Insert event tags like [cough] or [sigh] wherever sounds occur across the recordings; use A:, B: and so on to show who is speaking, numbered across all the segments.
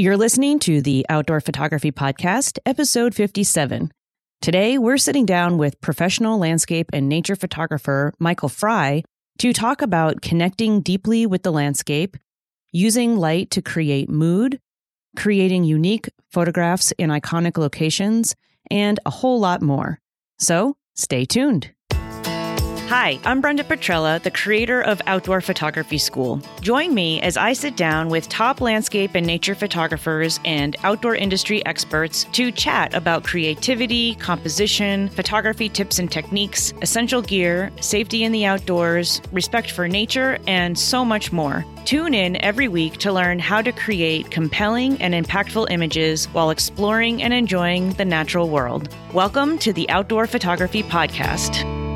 A: You're listening to the Outdoor Photography Podcast, episode 57. Today, we're sitting down with professional landscape and nature photographer Michael Fry to talk about connecting deeply with the landscape, using light to create mood, creating unique photographs in iconic locations, and a whole lot more. So, stay tuned. Hi, I'm Brenda Petrella, the creator of Outdoor Photography School. Join me as I sit down with top landscape and nature photographers and outdoor industry experts to chat about creativity, composition, photography tips and techniques, essential gear, safety in the outdoors, respect for nature, and so much more. Tune in every week to learn how to create compelling and impactful images while exploring and enjoying the natural world. Welcome to the Outdoor Photography Podcast.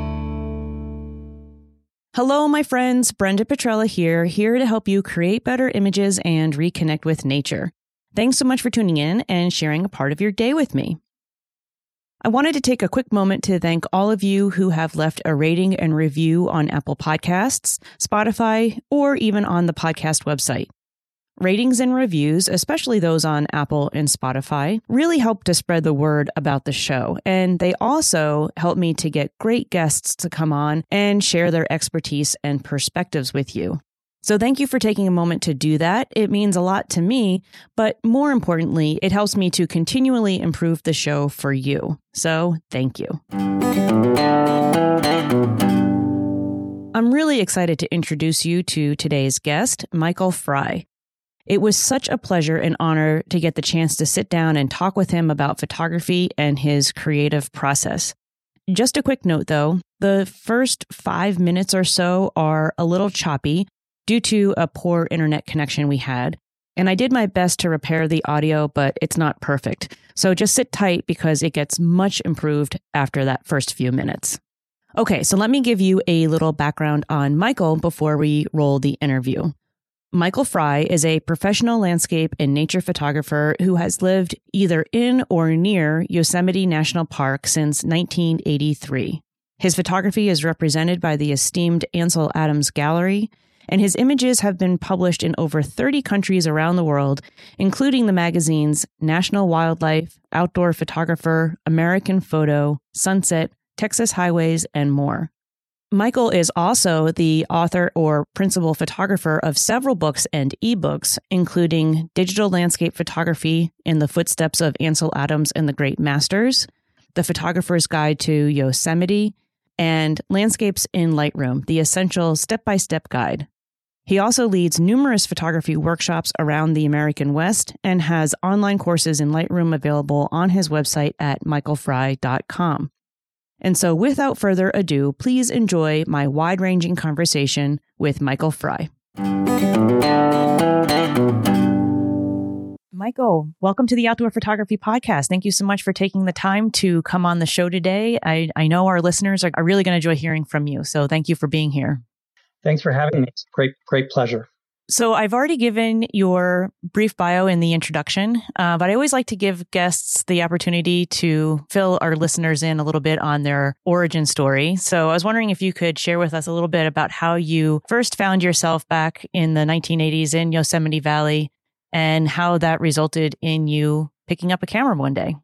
A: Hello, my friends. Brenda Petrella here, here to help you create better images and reconnect with nature. Thanks so much for tuning in and sharing a part of your day with me. I wanted to take a quick moment to thank all of you who have left a rating and review on Apple Podcasts, Spotify, or even on the podcast website. Ratings and reviews, especially those on Apple and Spotify, really help to spread the word about the show. And they also help me to get great guests to come on and share their expertise and perspectives with you. So thank you for taking a moment to do that. It means a lot to me, but more importantly, it helps me to continually improve the show for you. So thank you. I'm really excited to introduce you to today's guest, Michael Fry. It was such a pleasure and honor to get the chance to sit down and talk with him about photography and his creative process. Just a quick note though, the first five minutes or so are a little choppy due to a poor internet connection we had. And I did my best to repair the audio, but it's not perfect. So just sit tight because it gets much improved after that first few minutes. Okay, so let me give you a little background on Michael before we roll the interview. Michael Fry is a professional landscape and nature photographer who has lived either in or near Yosemite National Park since 1983. His photography is represented by the esteemed Ansel Adams Gallery, and his images have been published in over 30 countries around the world, including the magazines National Wildlife, Outdoor Photographer, American Photo, Sunset, Texas Highways, and more. Michael is also the author or principal photographer of several books and ebooks, including Digital Landscape Photography in the Footsteps of Ansel Adams and the Great Masters, The Photographer's Guide to Yosemite, and Landscapes in Lightroom, the essential step by step guide. He also leads numerous photography workshops around the American West and has online courses in Lightroom available on his website at michaelfry.com. And so, without further ado, please enjoy my wide ranging conversation with Michael Fry. Michael, welcome to the Outdoor Photography Podcast. Thank you so much for taking the time to come on the show today. I, I know our listeners are, are really going to enjoy hearing from you. So, thank you for being here.
B: Thanks for having me. It's great, great pleasure.
A: So I've already given your brief bio in the introduction, uh, but I always like to give guests the opportunity to fill our listeners in a little bit on their origin story. So I was wondering if you could share with us a little bit about how you first found yourself back in the 1980s in Yosemite Valley and how that resulted in you picking up a camera one day.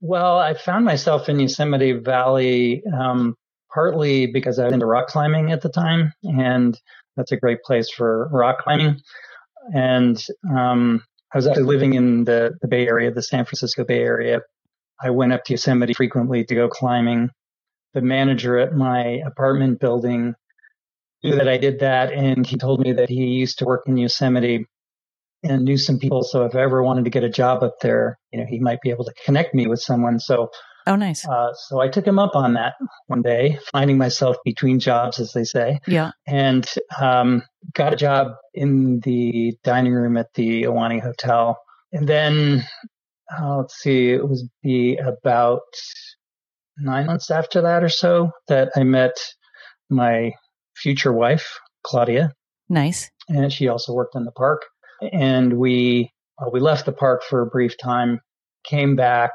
B: Well, I found myself in Yosemite Valley um, partly because I was into rock climbing at the time and that's a great place for rock climbing. And um, I was actually living in the, the Bay Area, the San Francisco Bay Area. I went up to Yosemite frequently to go climbing. The manager at my apartment building knew that I did that, and he told me that he used to work in Yosemite and knew some people. So if I ever wanted to get a job up there, you know, he might be able to connect me with someone. So
A: Oh, nice. Uh,
B: so I took him up on that one day, finding myself between jobs, as they say.
A: Yeah.
B: And um, got a job in the dining room at the Ahwahnee Hotel. And then, uh, let's see, it was be about nine months after that or so that I met my future wife, Claudia.
A: Nice.
B: And she also worked in the park. And we uh, we left the park for a brief time, came back,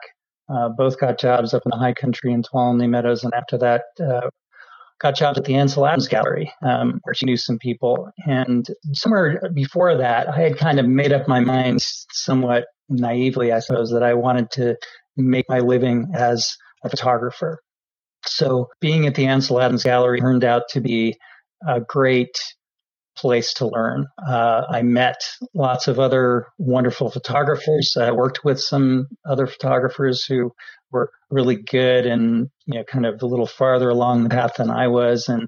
B: uh, both got jobs up in the high country in Tuolumne Meadows, and after that, uh, got jobs at the Ansel Adams Gallery, um, where she knew some people. And somewhere before that, I had kind of made up my mind somewhat naively, I suppose, that I wanted to make my living as a photographer. So being at the Ansel Adams Gallery turned out to be a great place to learn. Uh, I met lots of other wonderful photographers. I worked with some other photographers who were really good and you know kind of a little farther along the path than I was, and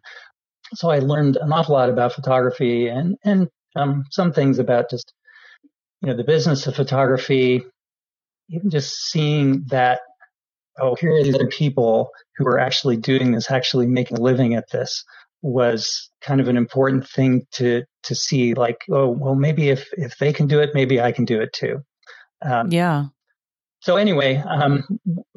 B: so I learned an awful lot about photography and and um, some things about just you know the business of photography. Even just seeing that oh here are these other people who are actually doing this, actually making a living at this was kind of an important thing to to see like oh well maybe if if they can do it maybe i can do it too.
A: Um, yeah.
B: so anyway um,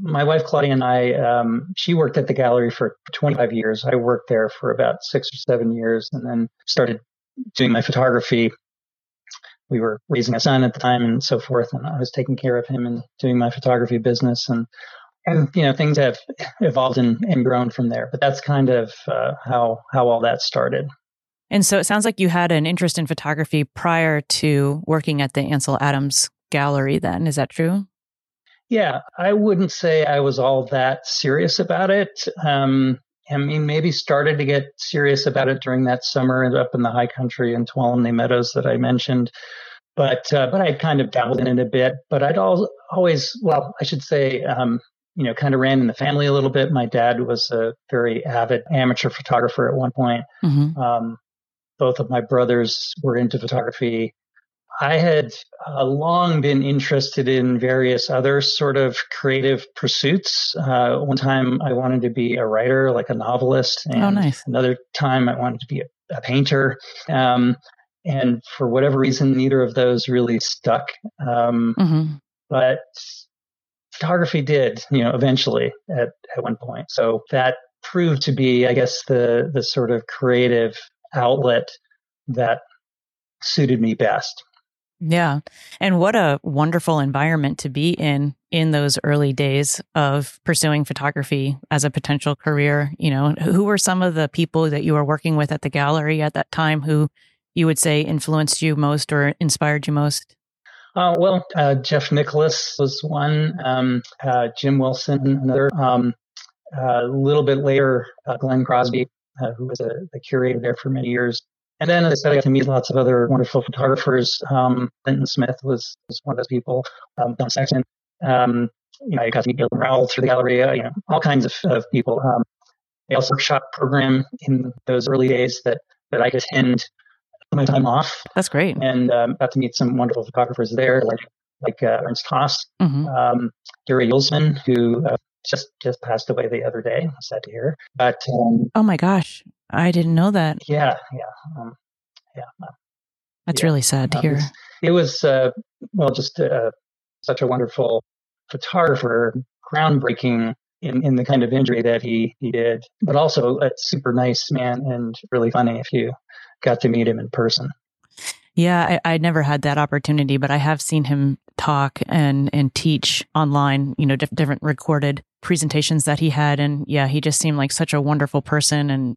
B: my wife claudia and i um, she worked at the gallery for 25 years. I worked there for about six or seven years and then started doing my photography. We were raising a son at the time and so forth and i was taking care of him and doing my photography business and and you know things have evolved and, and grown from there. But that's kind of uh, how how all that started.
A: And so it sounds like you had an interest in photography prior to working at the Ansel Adams Gallery. Then is that true?
B: Yeah, I wouldn't say I was all that serious about it. Um, I mean, maybe started to get serious about it during that summer up in the high country in Tuolumne Meadows that I mentioned. But uh, but I'd kind of dabbled in it a bit. But I'd always, well, I should say, um, you know, kind of ran in the family a little bit. My dad was a very avid amateur photographer at one point. Mm-hmm. Um, both of my brothers were into photography. I had uh, long been interested in various other sort of creative pursuits. Uh, one time I wanted to be a writer, like a novelist.
A: And oh, nice.
B: Another time I wanted to be a, a painter. Um, and for whatever reason, neither of those really stuck. Um, mm-hmm. But photography did, you know, eventually at, at one point. So that proved to be, I guess, the, the sort of creative outlet that suited me best.
A: Yeah. And what a wonderful environment to be in in those early days of pursuing photography as a potential career. You know, who were some of the people that you were working with at the gallery at that time who you would say influenced you most or inspired you most?
B: Uh, well, uh, Jeff Nicholas was one, um, uh, Jim Wilson, another. Um, a little bit later, uh, Glenn Crosby, uh, who was a, a, curator there for many years. And then, as I said, I got to meet lots of other wonderful photographers. Um, Clinton Smith was, was one of those people. Um, John Sexton. Um, you know, I got to meet Galen Rowell through the gallery. you know, all kinds of, of people. Um, I also workshop program in those early days that that I could attend my time off.
A: That's great.
B: And um, got to meet some wonderful photographers there, like like uh, Ernst Haas, mm-hmm. um, Jerry Uelsmann, who uh, just just passed away the other day. i Sad to hear. But um,
A: oh my gosh, I didn't know that.
B: Yeah, yeah, um, yeah. Uh,
A: That's yeah. really sad to hear.
B: It was, uh, well, just uh, such a wonderful photographer, groundbreaking in, in the kind of injury that he, he did, but also a super nice man and really funny if you got to meet him in person.
A: Yeah, I, I never had that opportunity, but I have seen him talk and and teach online. You know, diff- different recorded presentations that he had, and yeah, he just seemed like such a wonderful person and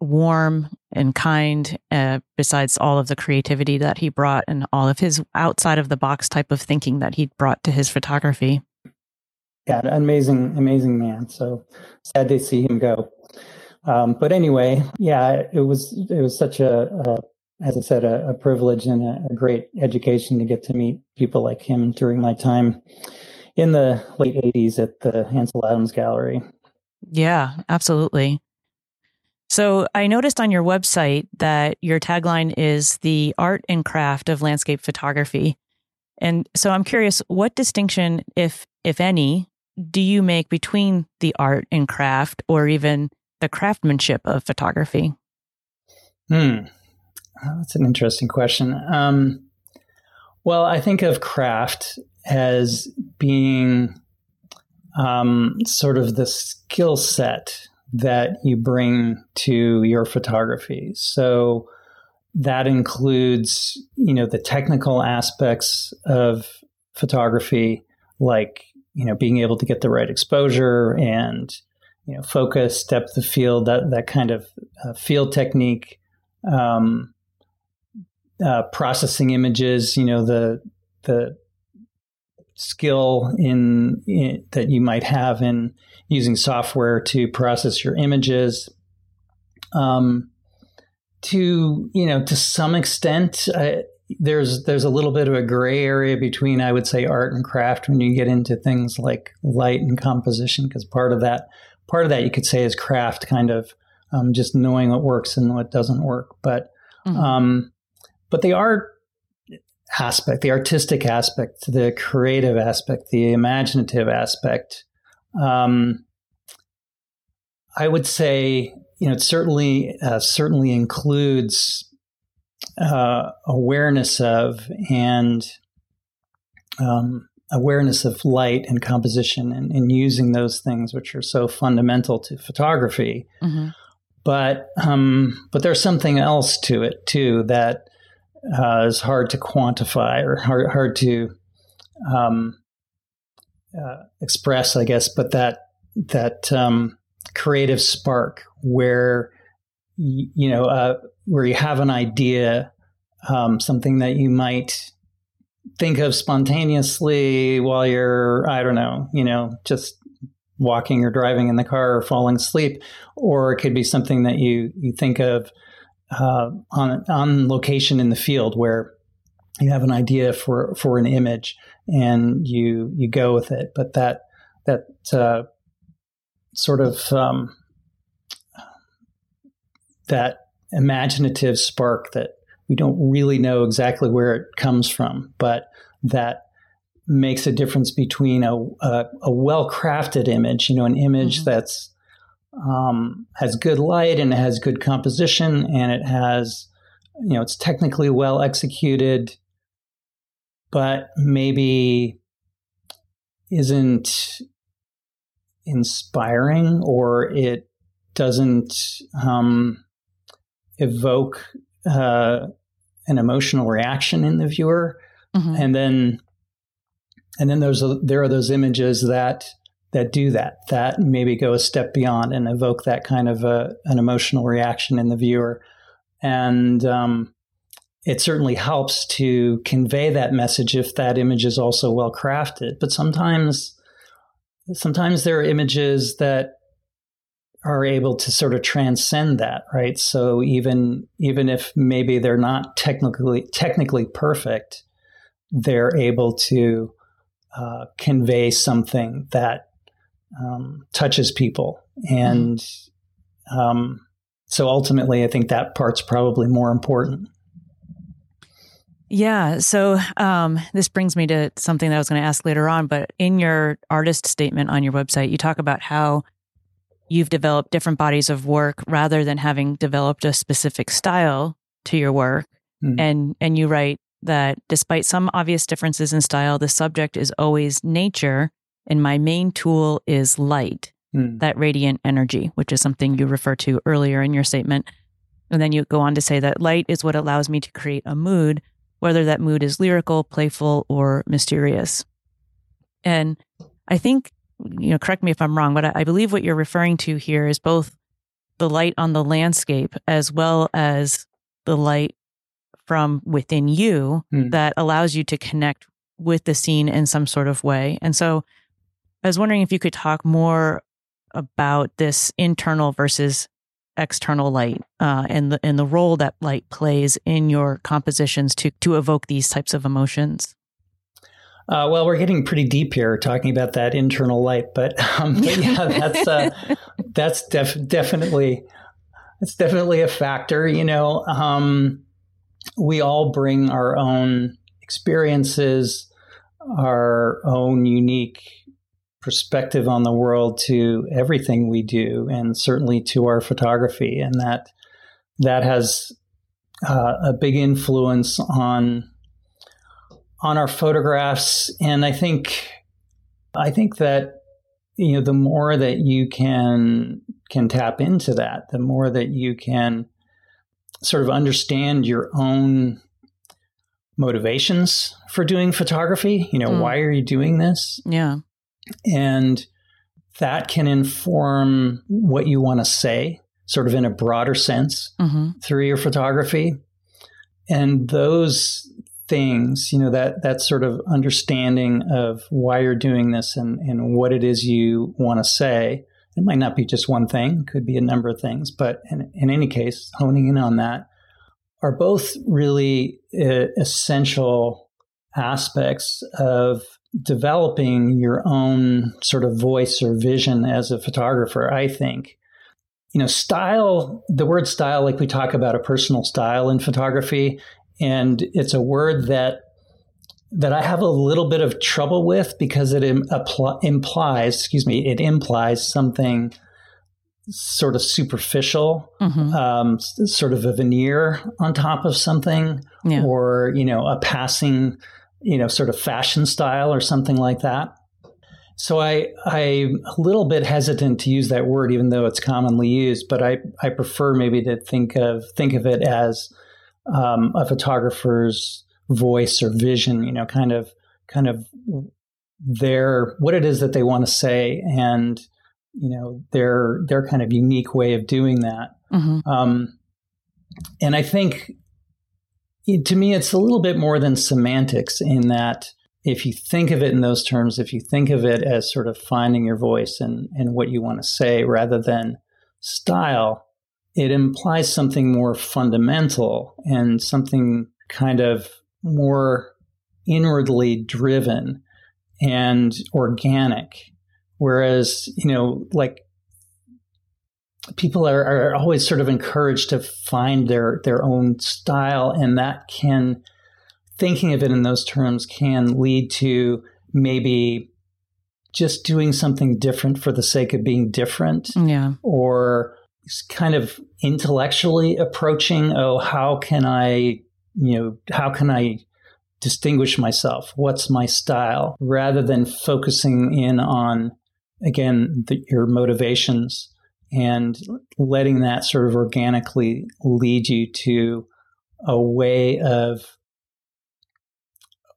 A: warm and kind. Uh, besides all of the creativity that he brought and all of his outside of the box type of thinking that he brought to his photography.
B: Yeah, amazing, amazing man. So sad to see him go. Um, but anyway, yeah, it was it was such a, a as I said, a, a privilege and a, a, great education to get to meet people like him during my time in the late '80s at the Ansel Adams Gallery.
A: Yeah, absolutely. So I noticed on your website that your tagline is the art and craft of landscape photography. And so I'm curious, what distinction, if if any, do you make between the art and craft, or even the craftsmanship of photography?
B: Hmm. That's an interesting question. Um, well, I think of craft as being um, sort of the skill set that you bring to your photography. So that includes, you know, the technical aspects of photography, like, you know, being able to get the right exposure and you know, focus, depth of field, that that kind of uh, field technique, um, uh, processing images. You know, the the skill in, in, that you might have in using software to process your images. Um, to you know, to some extent, uh, there's there's a little bit of a gray area between I would say art and craft when you get into things like light and composition because part of that part of that you could say is craft kind of um, just knowing what works and what doesn't work but mm-hmm. um, but the art aspect the artistic aspect the creative aspect the imaginative aspect um, I would say you know it certainly uh, certainly includes uh, awareness of and um, awareness of light and composition and, and, using those things which are so fundamental to photography. Mm-hmm. But um, but there's something else to it too that uh, is hard to quantify or hard, hard to um, uh, express, I guess. But that that um, creative spark where you know uh, where you have an idea, um, something that you might think of spontaneously while you're, I don't know, you know, just walking or driving in the car or falling asleep, or it could be something that you you think of uh, on on location in the field where you have an idea for for an image and you you go with it. But that that uh, sort of um, that imaginative spark that we don't really know exactly where it comes from, but that makes a difference between a, a, a well crafted image, you know, an image mm-hmm. that's um, has good light and it has good composition and it has, you know, it's technically well executed, but maybe isn't inspiring or it doesn't um, evoke uh, an emotional reaction in the viewer, mm-hmm. and then and then there's a, there are those images that that do that that maybe go a step beyond and evoke that kind of a, an emotional reaction in the viewer, and um, it certainly helps to convey that message if that image is also well crafted. But sometimes sometimes there are images that are able to sort of transcend that, right? So even even if maybe they're not technically technically perfect, they're able to uh, convey something that um, touches people, and um, so ultimately, I think that part's probably more important.
A: Yeah. So um, this brings me to something that I was going to ask later on. But in your artist statement on your website, you talk about how you've developed different bodies of work rather than having developed a specific style to your work. Mm. And and you write that despite some obvious differences in style, the subject is always nature, and my main tool is light, mm. that radiant energy, which is something you refer to earlier in your statement. And then you go on to say that light is what allows me to create a mood, whether that mood is lyrical, playful, or mysterious. And I think you know, correct me if I'm wrong, but I, believe what you're referring to here is both the light on the landscape as well as the light from within you mm. that allows you to connect with the scene in some sort of way. And so I was wondering if you could talk more about this internal versus external light uh, and the and the role that light plays in your compositions to to evoke these types of emotions.
B: Uh, well, we're getting pretty deep here talking about that internal light, but, um, but yeah, [laughs] that's uh, that's def- definitely it's definitely a factor. You know, um, we all bring our own experiences, our own unique perspective on the world to everything we do, and certainly to our photography, and that that has uh, a big influence on on our photographs. And I think, I think that, you know, the more that you can, can tap into that, the more that you can sort of understand your own motivations for doing photography. You know, mm. why are you doing this?
A: Yeah.
B: And that can inform what you want to say, sort of in a broader sense, mm-hmm. through your photography. And those things, you know, that, that sort of understanding of why you're doing this and, and what it is you want to say. It might not be just one thing, could be a number of things, but in, in any case, honing in on that are both really uh, essential aspects of developing your own sort of voice or vision as a photographer, I think. You know, style, the word style, like we talk about a personal style in photography, and it's a word that that I have a little bit of trouble with because it Im- implies, excuse me, it implies something sort of superficial, mm-hmm. um, sort of a veneer on top of something, yeah. or you know, a passing, you know, sort of fashion style or something like that. So I I'm a little bit hesitant to use that word, even though it's commonly used. But I I prefer maybe to think of think of it as um, a photographer's voice or vision, you know, kind of kind of their what it is that they want to say and you know their their kind of unique way of doing that. Mm-hmm. Um, and I think to me, it's a little bit more than semantics in that if you think of it in those terms, if you think of it as sort of finding your voice and, and what you want to say rather than style, it implies something more fundamental and something kind of more inwardly driven and organic. Whereas, you know, like people are, are always sort of encouraged to find their, their own style, and that can, thinking of it in those terms, can lead to maybe just doing something different for the sake of being different.
A: Yeah.
B: Or kind of intellectually approaching, oh, how can I, you know, how can I distinguish myself? What's my style? Rather than focusing in on, again, the, your motivations and letting that sort of organically lead you to a way of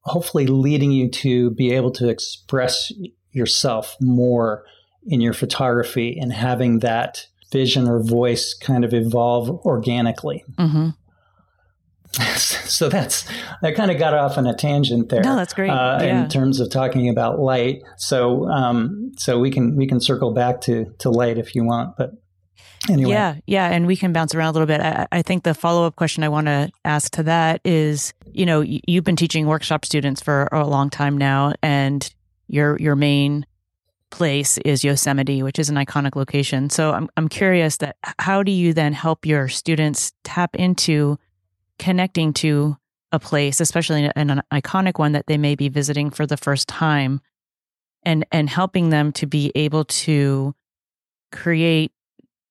B: hopefully leading you to be able to express yourself more in your photography and having that vision or voice kind of evolve organically. Mm-hmm. [laughs] so that's that kind of got off on a tangent there.
A: No, that's great. Uh, yeah.
B: In terms of talking about light, so um, so we can we can circle back to to light if you want, but anyway.
A: Yeah, yeah, and we can bounce around a little bit. I, I think the follow up question I want to ask to that is, you know, you've been teaching workshop students for a long time now, and your your main place is Yosemite, which is an iconic location. So I'm I'm curious that how do you then help your students tap into connecting to a place, especially an, an iconic one that they may be visiting for the first time, and and helping them to be able to create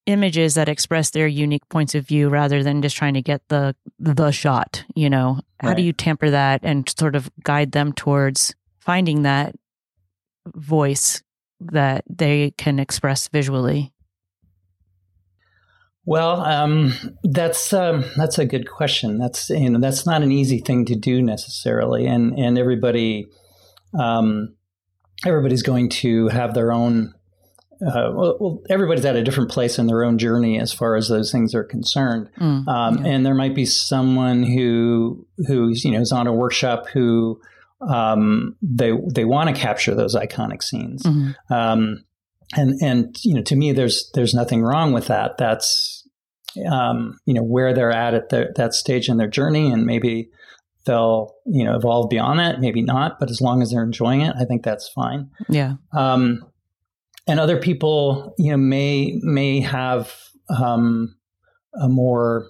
A: images that express their unique points of view rather than just trying to get the the shot you know how do you tamper that and sort of guide them towards finding that voice that they can express visually?
B: Well, um, that's um, that's a good question. That's you know that's not an easy thing to do necessarily, and and everybody um, everybody's going to have their own. Uh, well, everybody's at a different place in their own journey as far as those things are concerned, mm, um, yeah. and there might be someone who who's you know is on a workshop who um, they they want to capture those iconic scenes. Mm-hmm. Um, and and you know, to me, there's there's nothing wrong with that. That's um, you know where they're at at that stage in their journey, and maybe they'll you know evolve beyond that, maybe not. But as long as they're enjoying it, I think that's fine.
A: Yeah. Um,
B: and other people, you know, may may have um, a more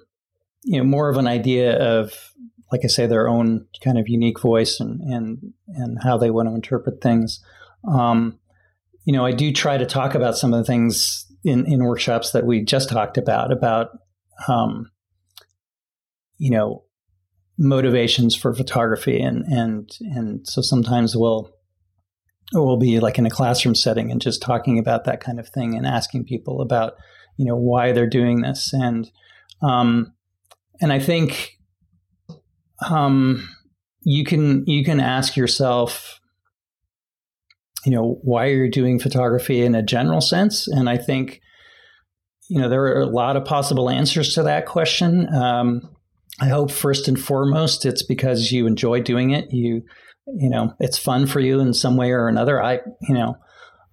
B: you know more of an idea of like I say, their own kind of unique voice and and and how they want to interpret things. Um, you know, I do try to talk about some of the things in in workshops that we just talked about about um, you know motivations for photography and and and so sometimes we'll we'll be like in a classroom setting and just talking about that kind of thing and asking people about you know why they're doing this and um, and I think um, you can you can ask yourself, you know, why are you doing photography in a general sense? And I think, you know, there are a lot of possible answers to that question. Um, I hope first and foremost it's because you enjoy doing it. You, you know, it's fun for you in some way or another. I, you know,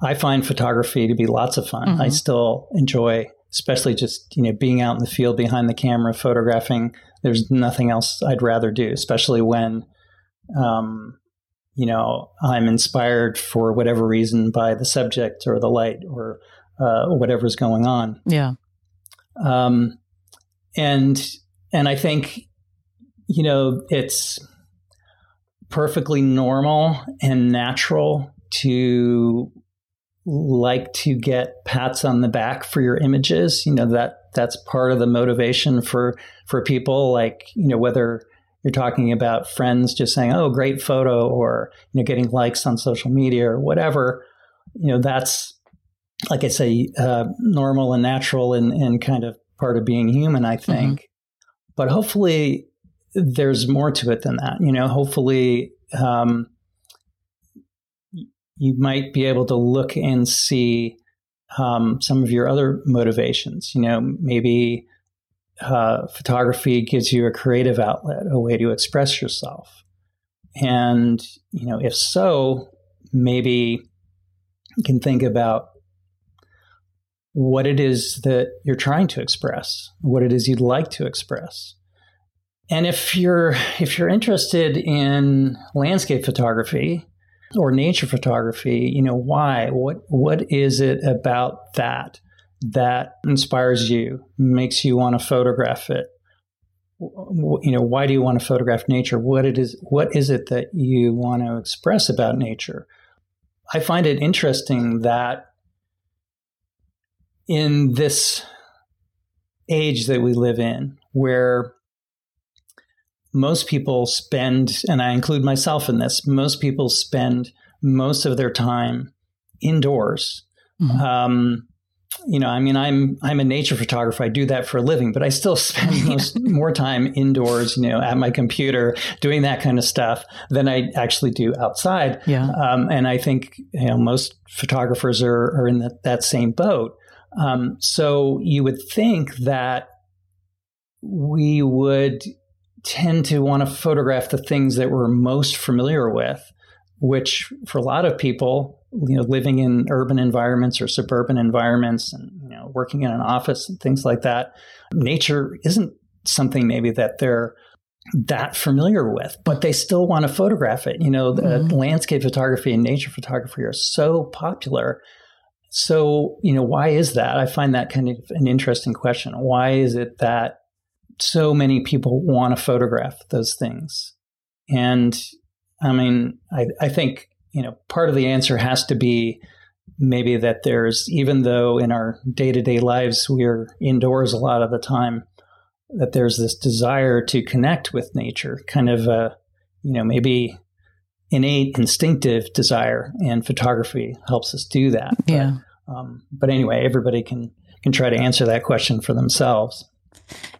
B: I find photography to be lots of fun. Mm-hmm. I still enjoy, especially just, you know, being out in the field behind the camera, photographing. There's nothing else I'd rather do, especially when, um, you know, I'm inspired for whatever reason by the subject or the light or uh, whatever's going on.
A: Yeah.
B: Um, and and I think you know it's perfectly normal and natural to like to get pats on the back for your images you know that that's part of the motivation for for people like you know whether you're talking about friends just saying oh great photo or you know getting likes on social media or whatever you know that's like i say uh, normal and natural and, and kind of part of being human i think mm-hmm. but hopefully there's more to it than that you know hopefully um, you might be able to look and see um, some of your other motivations. You know, maybe uh, photography gives you a creative outlet, a way to express yourself. And, you know, if so, maybe you can think about what it is that you're trying to express, what it is you'd like to express. And if you're if you're interested in landscape photography, or nature photography, you know, why? What what is it about that that inspires you, makes you want to photograph it? You know, why do you want to photograph nature? What it is what is it that you want to express about nature? I find it interesting that in this age that we live in, where most people spend, and I include myself in this, most people spend most of their time indoors. Mm-hmm. Um, you know, I mean, I'm I'm a nature photographer. I do that for a living, but I still [laughs] spend most more time indoors. You know, at my computer doing that kind of stuff than I actually do outside.
A: Yeah.
B: Um, and I think you know most photographers are are in the, that same boat. Um, so you would think that we would tend to want to photograph the things that we're most familiar with, which for a lot of people, you know, living in urban environments or suburban environments and, you know, working in an office and things like that, nature isn't something maybe that they're that familiar with, but they still want to photograph it. You know, mm-hmm. landscape photography and nature photography are so popular. So, you know, why is that? I find that kind of an interesting question. Why is it that so many people want to photograph those things. And I mean, I, I think, you know, part of the answer has to be maybe that there's, even though in our day to day lives we're indoors a lot of the time, that there's this desire to connect with nature, kind of a, you know, maybe innate instinctive desire, and photography helps us do that.
A: Yeah.
B: But, um, but anyway, everybody can can try to answer that question for themselves.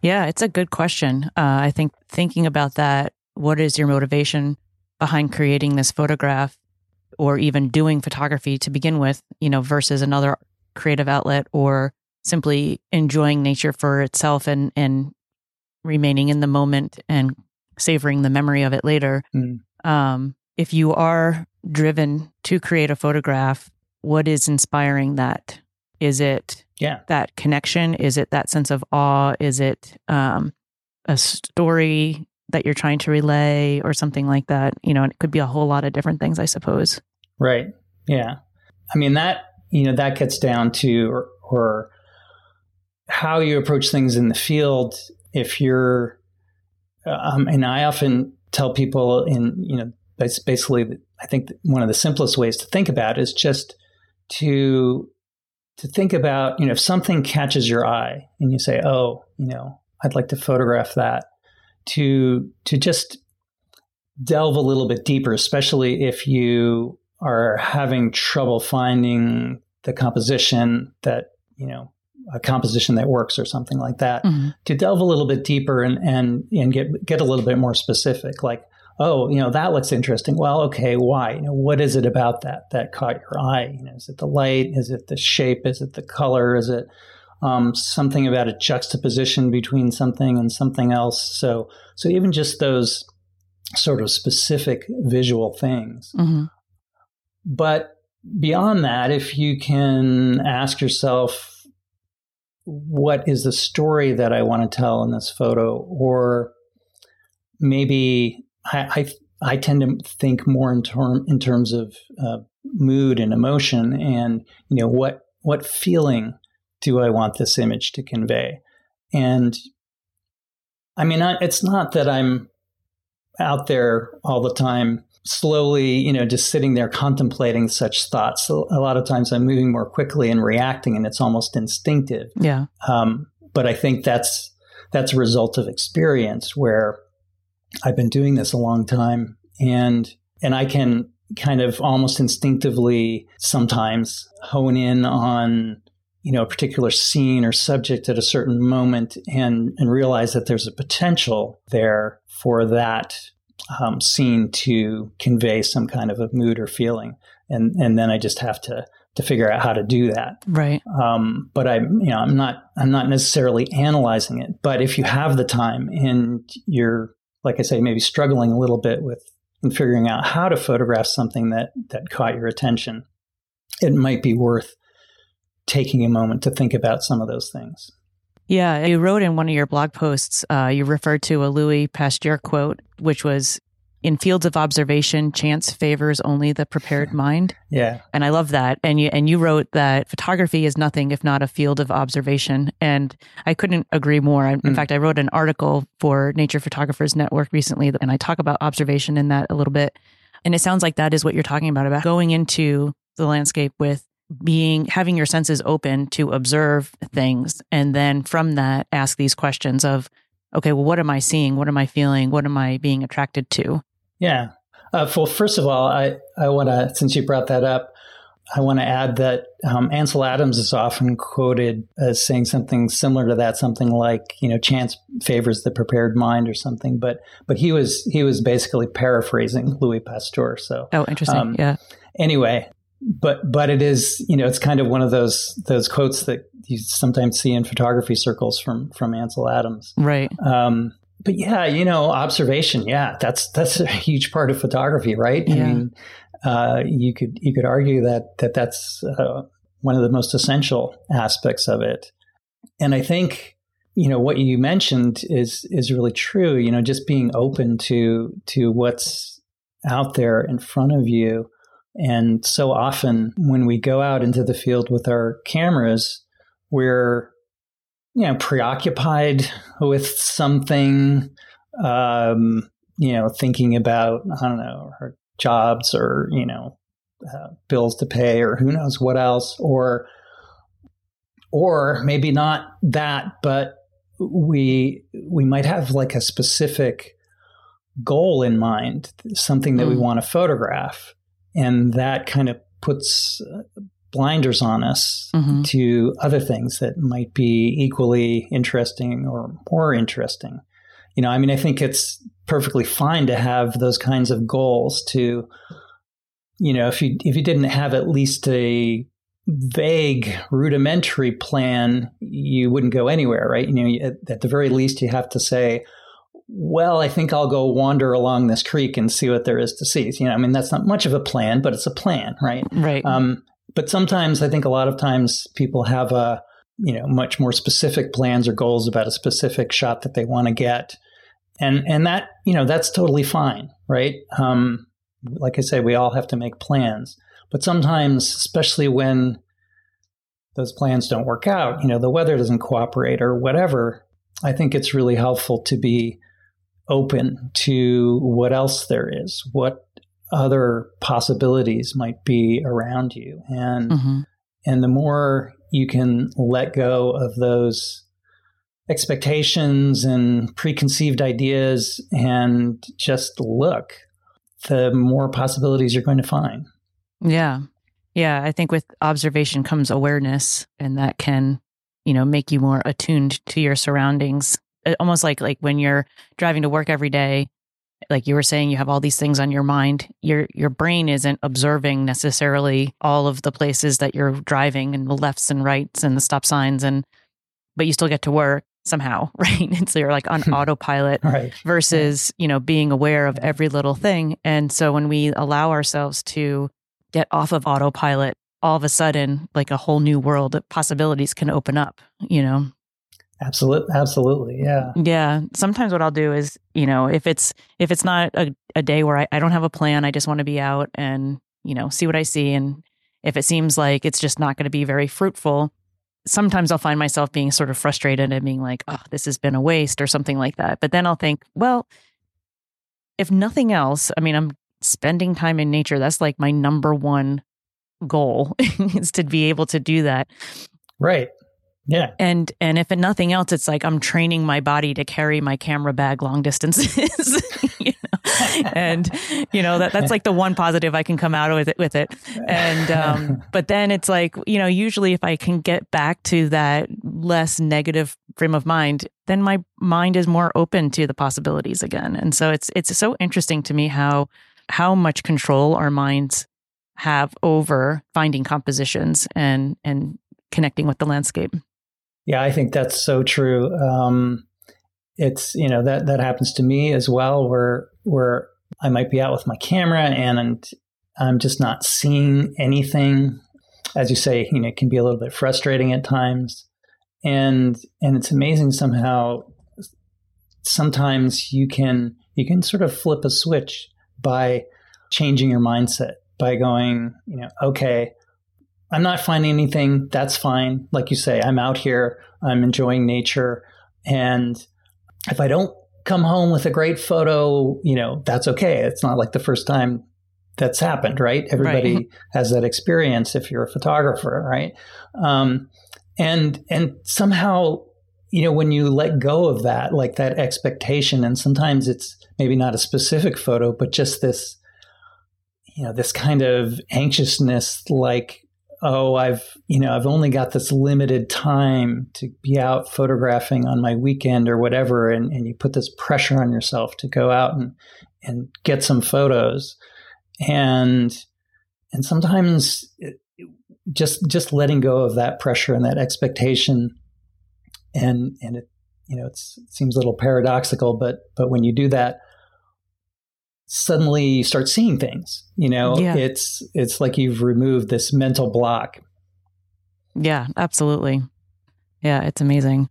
A: Yeah, it's a good question. Uh, I think thinking about that, what is your motivation behind creating this photograph or even doing photography to begin with, you know, versus another creative outlet or simply enjoying nature for itself and, and remaining in the moment and savoring the memory of it later. Mm. Um, if you are driven to create a photograph, what is inspiring that? Is it
B: yeah.
A: that connection? Is it that sense of awe? Is it um, a story that you're trying to relay or something like that? You know, it could be a whole lot of different things, I suppose.
B: Right. Yeah. I mean, that, you know, that gets down to, or, or how you approach things in the field. If you're, um, and I often tell people in, you know, that's basically, I think one of the simplest ways to think about is just to to think about, you know, if something catches your eye and you say, "Oh, you know, I'd like to photograph that," to to just delve a little bit deeper, especially if you are having trouble finding the composition that you know a composition that works or something like that mm-hmm. to delve a little bit deeper and and and get get a little bit more specific like oh, you know, that looks interesting. Well, okay, why? You know, what is it about that that caught your eye? You know, is it the light? Is it the shape? Is it the color? Is it um, something about a juxtaposition between something and something else. So, so even just those sort of specific visual things. Mm-hmm. But beyond that, if you can ask yourself, what is the story that I want to tell in this photo? Or maybe I, I, I tend to think more in, term, in terms of uh, mood and emotion and, you know, what, what feeling do I want this image to convey? And I mean, I, it's not that I'm out there all the time slowly, you know, just sitting there contemplating such thoughts. A lot of times I'm moving more quickly and reacting, and it's almost instinctive.
A: Yeah. Um,
B: but I think that's that's a result of experience where I've been doing this a long time, and and I can kind of almost instinctively sometimes hone in on you know a particular scene or subject at a certain moment and and realize that there's a potential there for that um, scene to convey some kind of a mood or feeling. And and then I just have to to figure out how to do that.
A: Right. Um,
B: but I'm you know I'm not I'm not necessarily analyzing it. But if you have the time and you're like I say maybe struggling a little bit with and figuring out how to photograph something that that caught your attention it might be worth taking a moment to think about some of those things.
A: Yeah, you wrote in one of your blog posts, uh, you referred to a Louis Pasteur quote, which was in fields of observation, chance favors only the prepared mind.
B: Yeah.
A: And I love that. And you and you wrote that photography is nothing if not a field of observation. And I couldn't agree more. In mm. fact, I wrote an article for Nature Photographers Network recently and I talk about observation in that a little bit. And it sounds like that is what you're talking about about going into the landscape with being having your senses open to observe things and then from that ask these questions of okay well what am i seeing what am i feeling what am i being attracted to
B: yeah uh, well first of all i i want to since you brought that up i want to add that um, ansel adams is often quoted as saying something similar to that something like you know chance favors the prepared mind or something but but he was he was basically paraphrasing louis pasteur so
A: oh interesting um, yeah
B: anyway but but it is you know it's kind of one of those those quotes that you sometimes see in photography circles from from Ansel Adams.
A: Right. Um,
B: but yeah, you know, observation. Yeah, that's that's a huge part of photography, right?
A: Yeah.
B: I mean, uh, you could you could argue that that that's uh, one of the most essential aspects of it. And I think you know what you mentioned is is really true. You know, just being open to to what's out there in front of you and so often when we go out into the field with our cameras, we're, you know, preoccupied with something, um, you know, thinking about, I don't know, our jobs or, you know, uh, bills to pay or who knows what else, or, or maybe not that, but we, we might have like a specific goal in mind, something that mm. we want to photograph and that kind of puts uh, blinders on us mm-hmm. to other things that might be equally interesting or more interesting. You know, I mean, I think it's perfectly fine to have those kinds of goals to, you know, if you if you didn't have at least a vague rudimentary plan, you wouldn't go anywhere, right? You know, at, at the very least, you have to say, well, I think I'll go wander along this creek and see what there is to see. You know, I mean, that's not much of a plan, but it's a plan, right?
A: Right. Um,
B: but sometimes I think a lot of times people have a, you know, much more specific plans or goals about a specific shot that they want to get. And, and that, you know, that's totally fine, right? Um, like I say, we all have to make plans. But sometimes, especially when those plans don't work out, you know, the weather doesn't cooperate or whatever, I think it's really helpful to be open to what else there is, what other possibilities might be around you. And mm-hmm. and the more you can let go of those expectations and preconceived ideas and just look, the more possibilities you're going to find.
A: Yeah. Yeah, I think with observation comes awareness and that can, you know, make you more attuned to your surroundings uh, almost like like when you're driving to work every day like you were saying you have all these things on your mind your your brain isn't observing necessarily all of the places that you're driving and the lefts and rights and the stop signs and but you still get to work somehow, [laughs] right? And so you're like on [laughs] autopilot
B: right.
A: versus, you know, being aware of every little thing. And so when we allow ourselves to get off of autopilot, all of a sudden, like a whole new world of possibilities can open up, you know?
B: Absolutely. Absolutely. Yeah.
A: Yeah. Sometimes what I'll do is, you know, if it's, if it's not a, a day where I, I don't have a plan, I just want to be out and, you know, see what I see. And if it seems like it's just not going to be very fruitful, sometimes I'll find myself being sort of frustrated and being like, oh, this has been a waste or something like that. But then I'll think, well, if nothing else, I mean, I'm spending time in nature. That's like my number one goal [laughs] is to be able to do that.
B: Right. Yeah.
A: And and if nothing else, it's like I'm training my body to carry my camera bag long distances. [laughs] you know? and you know that that's like the one positive I can come out with it with it. And um, [laughs] but then it's like you know usually if I can get back to that less negative frame of mind, then my mind is more open to the possibilities again. And so it's it's so interesting to me how how much control our minds have over finding compositions and and connecting with the landscape.
B: Yeah, I think that's so true. Um, it's you know that that happens to me as well, where where I might be out with my camera and I'm just not seeing anything. As you say, you know, it can be a little bit frustrating at times, and and it's amazing somehow. Sometimes you can you can sort of flip a switch by changing your mindset by going, you know, okay, I'm not finding anything. That's fine. Like you say, I'm out here. I'm enjoying nature. And if I don't come home with a great photo, you know, that's okay. It's not like the first time that's happened, right? Everybody right. [laughs] has that experience if you're a photographer, right? Um, and and somehow, you know, when you let go of that, like that expectation, and sometimes it's maybe not a specific photo, but just this, you know, this kind of anxiousness, like oh, I've, you know, I've only got this limited time to be out photographing on my weekend or whatever. And, and you put this pressure on yourself to go out and, and get some photos. And, and sometimes just, just letting go of that pressure and that expectation and, and it, you know, it seems a little paradoxical, but, but when you do that, suddenly you start seeing things you know? Yeah. it's it's like you've removed this mental block.
A: Yeah absolutely. Yeah it's amazing.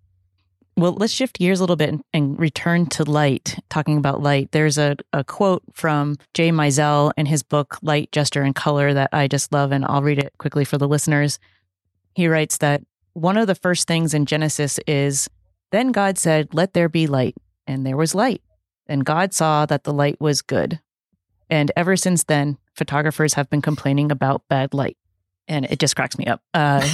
A: Well let's shift gears a little bit and, and return to light talking about light. There's a, a quote from jay Maisel in his book light gesture and color that i just love and i'll read it quickly for the listeners. He writes that one of the first things in genesis is then god said let there be light and there was light and God saw that the light was good. And ever since then, photographers have been complaining about bad light. And it just cracks me up. Uh, [laughs]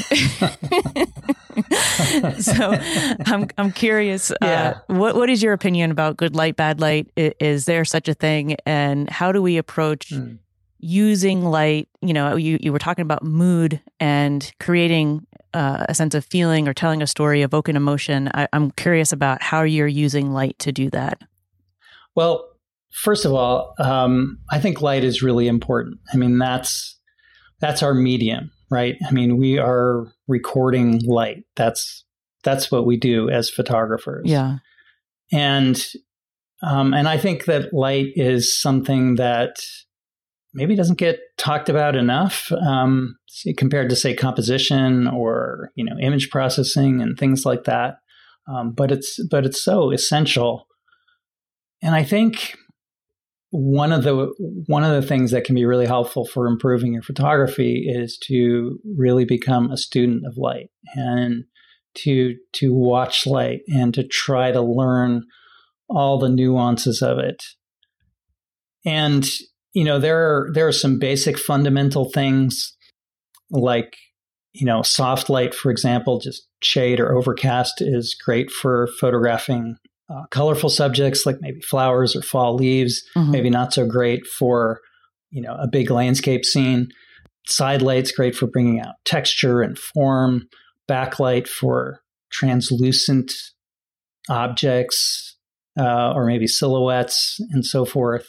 A: so I'm I'm curious. Uh, yeah. Uh, what what is your opinion about good light, bad light? Is, there such a thing? And how do we approach mm. using light? You know, you you were talking about mood and creating uh, a sense of feeling or telling a story, evoking emotion. I, I'm curious about how you're using light to do that.
B: Well, first of all, um, I think light is really important. I mean, that's that's our medium, right? I mean, we are recording light. That's that's what we do as photographers.
A: Yeah,
B: and um, and I think that light is something that maybe doesn't get talked about enough um, compared to say composition or you know image processing and things like that. Um, but it's but it's so essential and I think one of the one of the things that can be really helpful for improving your photography is to really become a student of light and to to watch light and to try to learn all the nuances of it. And you know there are there are some basic fundamental things like you know soft light for example just shade or overcast is great for photographing uh, colorful subjects like maybe flowers or fall leaves, mm-hmm. maybe not so great for you know a big landscape scene. Side light's great for bringing out texture and form. Backlight for translucent objects uh, or maybe silhouettes and so forth.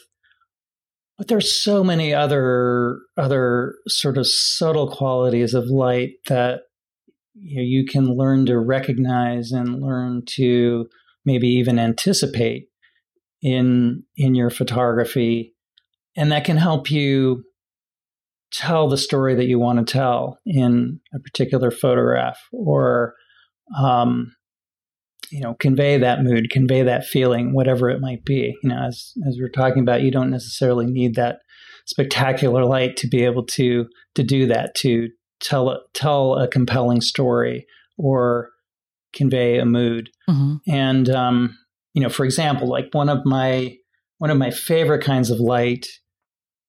B: But there's so many other other sort of subtle qualities of light that you, know, you can learn to recognize and learn to maybe even anticipate in in your photography. And that can help you tell the story that you want to tell in a particular photograph or um, you know convey that mood convey that feeling whatever it might be. You know as as we're talking about you don't necessarily need that spectacular light to be able to to do that to tell tell a compelling story or convey a mood mm-hmm. and um, you know for example like one of my one of my favorite kinds of light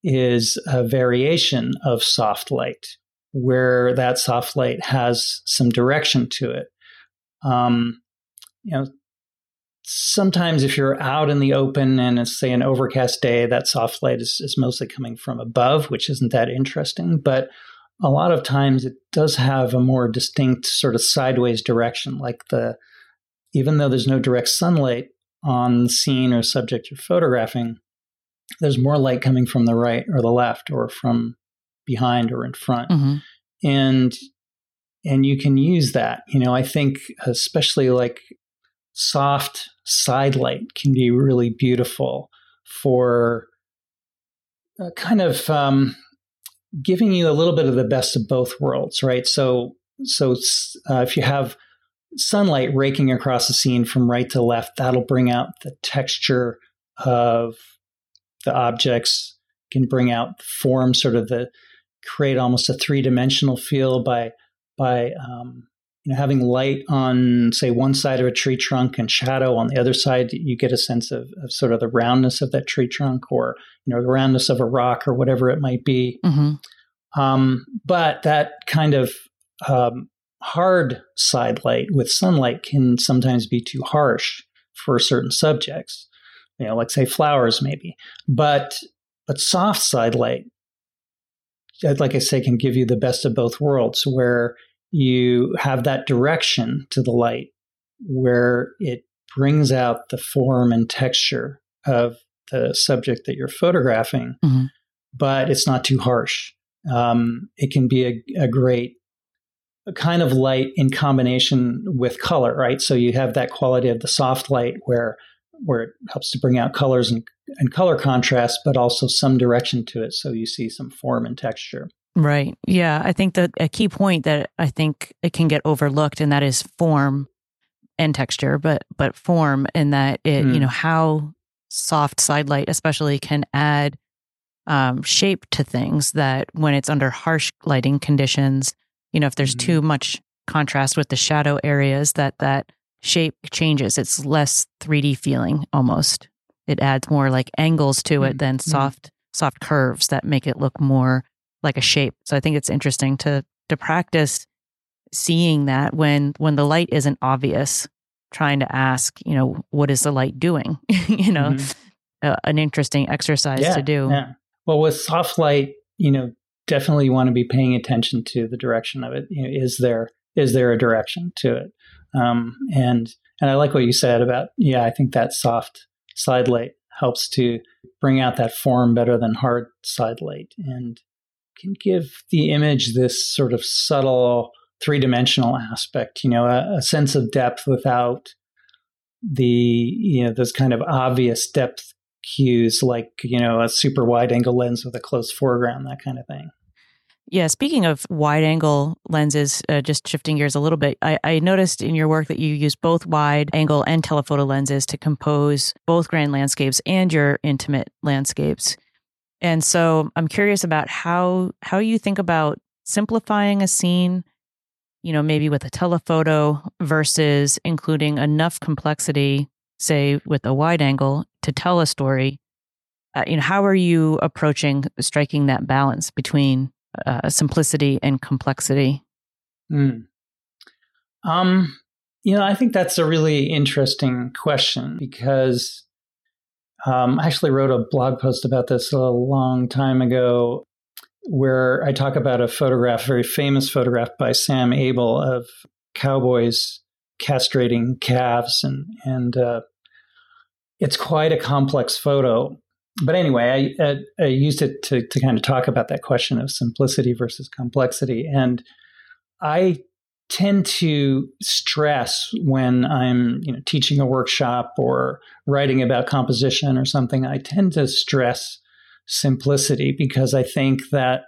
B: is a variation of soft light where that soft light has some direction to it um, you know, sometimes if you're out in the open and it's say an overcast day, that soft light is, is mostly coming from above, which isn't that interesting. But a lot of times it does have a more distinct sort of sideways direction, like the even though there's no direct sunlight on the scene or subject you're photographing, there's more light coming from the right or the left or from behind or in front. Mm-hmm. And and you can use that. You know, I think especially like soft side light can be really beautiful for uh, kind of um, giving you a little bit of the best of both worlds, right? So, so uh, if you have sunlight raking across the scene from right to left, that'll bring out the texture of the objects, can bring out form, sort of the create almost a three dimensional feel by by um, you know, having light on, say, one side of a tree trunk and shadow on the other side, you get a sense of, of sort of the roundness of that tree trunk or, you know, the roundness of a rock or whatever it might be. Mm-hmm. Um, but that kind of um, hard side light with sunlight can sometimes be too harsh for certain subjects, you know, like say flowers maybe. But but soft side light, like I say, can give you the best of both worlds, where you have that direction to the light where it brings out the form and texture of the subject that you're photographing, mm-hmm. but it's not too harsh. Um, it can be a, a great a kind of light in combination with color, right? So you have that quality of the soft light where where it helps to bring out colors and, and color contrast, but also some direction to it. So you see some form and texture.
A: Right. Yeah. I think that a key point that I think it can get overlooked and that is form and texture, but but form in that it, mm. you know, how soft side light especially can add um, shape to things that when it's under harsh lighting conditions, you know, if there's mm. too much contrast with the shadow areas, that that shape changes. It's less 3D feeling almost. It adds more like angles to it mm. than soft soft curves that make it look more like a shape. So I think it's interesting to to practice seeing that when when the light isn't obvious, trying to ask, you know, what is the light doing? [laughs] you know, mm-hmm. uh, an interesting exercise
B: yeah,
A: to do.
B: Yeah. Well, with soft light, you know, definitely you want to be paying attention to the direction of it. You know, is there is there a direction to it? Um, and and I like what you said about yeah, I think that soft side light helps to bring out that form better than hard side light. And can give the image this sort of subtle three dimensional aspect, you know, a, a, sense of depth without the, you know, those kind of obvious depth cues like, you know, a super wide angle lens with a close foreground, that kind of thing.
A: Yeah, speaking of wide angle lenses, uh, just shifting gears a little bit, I, I, noticed in your work that you use both wide angle and telephoto lenses to compose both grand landscapes and your intimate landscapes. And so I'm curious about how how you think about simplifying a scene, you know, maybe with a telephoto versus including enough complexity, say with a wide angle, to tell a story. Uh, you know, how are you approaching striking that balance between uh, simplicity and complexity?
B: Mm. Um, you know, I think that's a really interesting question because um, I actually wrote a blog post about this a long time ago where I talk about a photograph, a very famous photograph by Sam Abell of cowboys castrating calves. And, and uh, it's quite a complex photo. But anyway, I, I, I used it to, to kind of talk about that question of simplicity versus complexity. And I tend to stress when I'm, you know, teaching a workshop or writing about composition or something. I tend to stress simplicity because I think that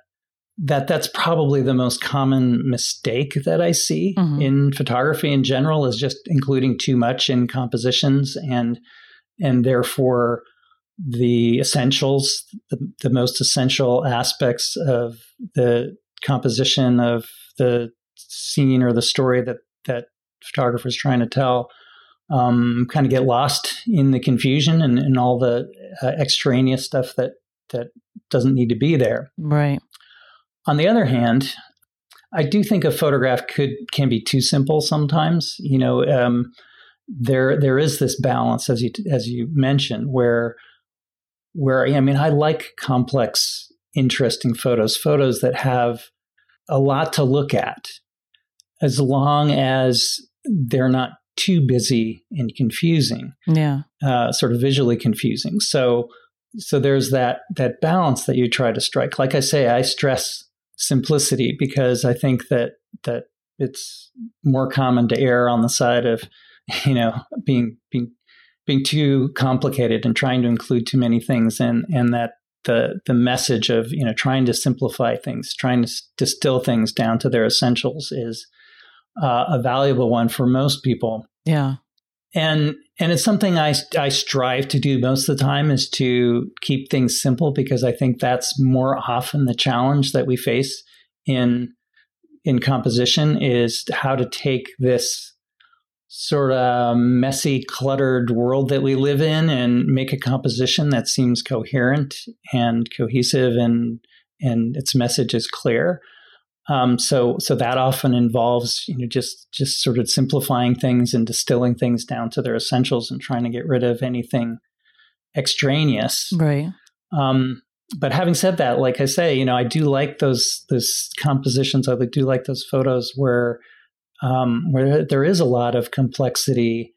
B: that that's probably the most common mistake that I see mm-hmm. in photography in general is just including too much in compositions and and therefore the essentials, the, the most essential aspects of the composition of the scene or the story that that photographer is trying to tell um, kind of get lost in the confusion and, and all the uh, extraneous stuff that that doesn't need to be there.
A: Right.
B: On the other hand, I do think a photograph could can be too simple sometimes. You know, um, there there is this balance as you as you mentioned where where I mean I like complex, interesting photos, photos that have a lot to look at, as long as they're not too busy and confusing.
A: Yeah,
B: uh, sort of visually confusing. So so there's that that balance that you try to strike. Like I say, I stress simplicity because I think that that it's more common to err on the side of [laughs] you know being being being too complicated and trying to include too many things and and that the the message of you know trying to simplify things trying to distill things down to their essentials is uh, a valuable one for most people
A: yeah
B: and and it's something I, I strive to do most of the time is to keep things simple because I think that's more often the challenge that we face in in composition is how to take this sort of messy, cluttered world that we live in and make a composition that seems coherent and cohesive and and its message is clear. Um, so so that often involves you know just just sort of simplifying things and distilling things down to their essentials and trying to get rid of anything extraneous.
A: Right.
B: Um, but having said that, like I say, you know, I do like those those compositions. I do like those photos where um, where there is a lot of complexity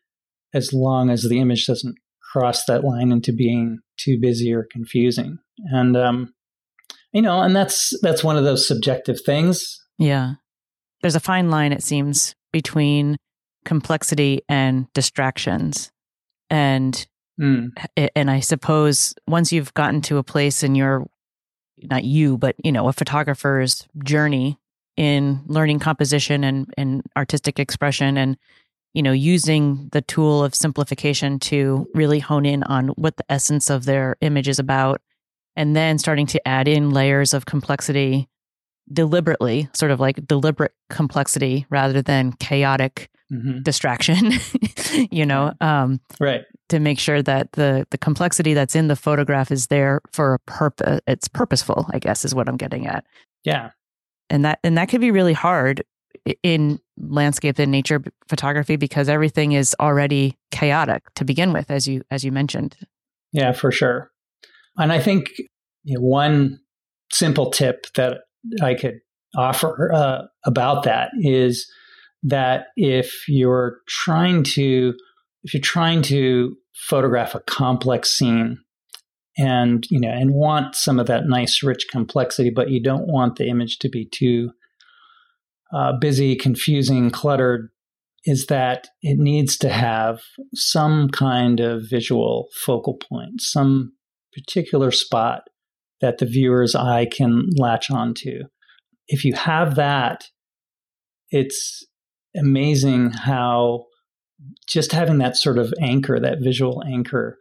B: as long as the image doesn't cross that line into being too busy or confusing. And um, you know, and that's that's one of those subjective things.
A: Yeah. There's a fine line it seems between complexity and distractions. And mm. and I suppose once you've gotten to a place in your not you, but you know, a photographer's journey in learning composition and, and artistic expression and you know using the tool of simplification to really hone in on what the essence of their image is about and then starting to add in layers of complexity deliberately sort of like deliberate complexity rather than chaotic mm-hmm. distraction [laughs] you know um,
B: right.
A: to make sure that the the complexity that's in the photograph is there for a purpose it's purposeful i guess is what i'm getting at.
B: Yeah.
A: And that and that can be really hard in landscape and nature photography because everything is already chaotic to begin with as you as you mentioned.
B: Yeah for sure and i think you know, one simple tip that i could offer uh, about that is that if you're trying to if you're trying to photograph a complex scene and you know and want some of that nice rich complexity but you don't want the image to be too uh, busy confusing cluttered is that it needs to have some kind of visual focal point some particular spot that the viewer's eye can latch onto if you have that it's amazing how just having that sort of anchor that visual anchor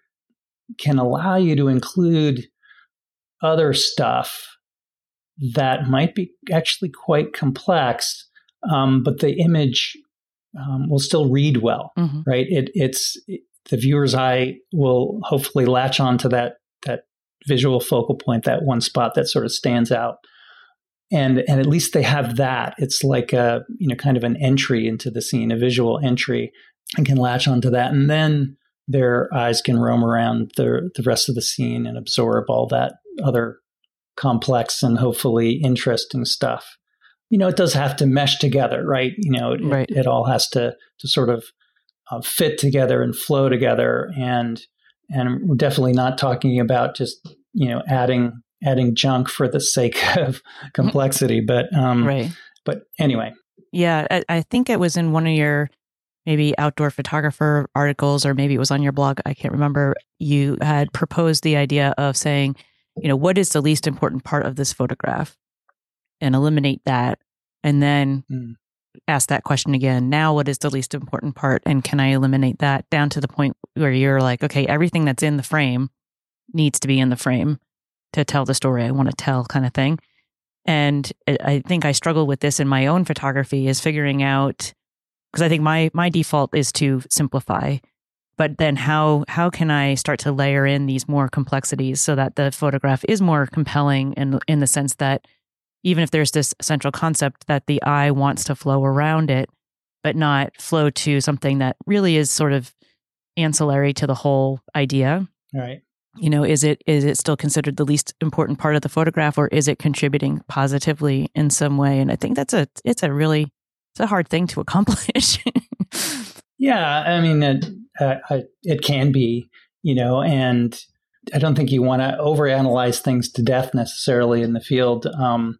B: can allow you to include other stuff that might be actually quite complex, um, but the image um, will still read well, mm-hmm. right? It, it's it, the viewer's eye will hopefully latch onto that that visual focal point, that one spot that sort of stands out, and and at least they have that. It's like a you know kind of an entry into the scene, a visual entry, and can latch onto that, and then their eyes can roam around the, the rest of the scene and absorb all that other complex and hopefully interesting stuff. You know, it does have to mesh together, right? You know, it, right. it, it all has to to sort of uh, fit together and flow together, and and we're definitely not talking about just you know adding adding junk for the sake [laughs] of complexity, but um,
A: right.
B: But anyway,
A: Yeah, I, I think it was in one of your maybe outdoor photographer articles, or maybe it was on your blog. I can't remember. You had proposed the idea of saying, you know, what is the least important part of this photograph, and eliminate that, and then mm. Ask that question again. Now, what is the least important part, and can I eliminate that down to the point where you're like, okay, everything that's in the frame needs to be in the frame to tell the story I want to tell, kind of thing. And I think I struggle with this in my own photography is figuring out because I think my my default is to simplify. But then how how can I start to layer in these more complexities so that the photograph is more compelling in in the sense that even if there's this central concept that the eye wants to flow around it, but not flow to something that really is sort of ancillary to the whole idea.
B: Right.
A: You know is it is it still considered the least important part of the photograph or is it contributing positively in some way? And i think that's a it's a really it's a hard thing to accomplish. [laughs]
B: Yeah i mean it, uh, it can be you know and i don't think you want to overanalyze things to death necessarily in the field. Um,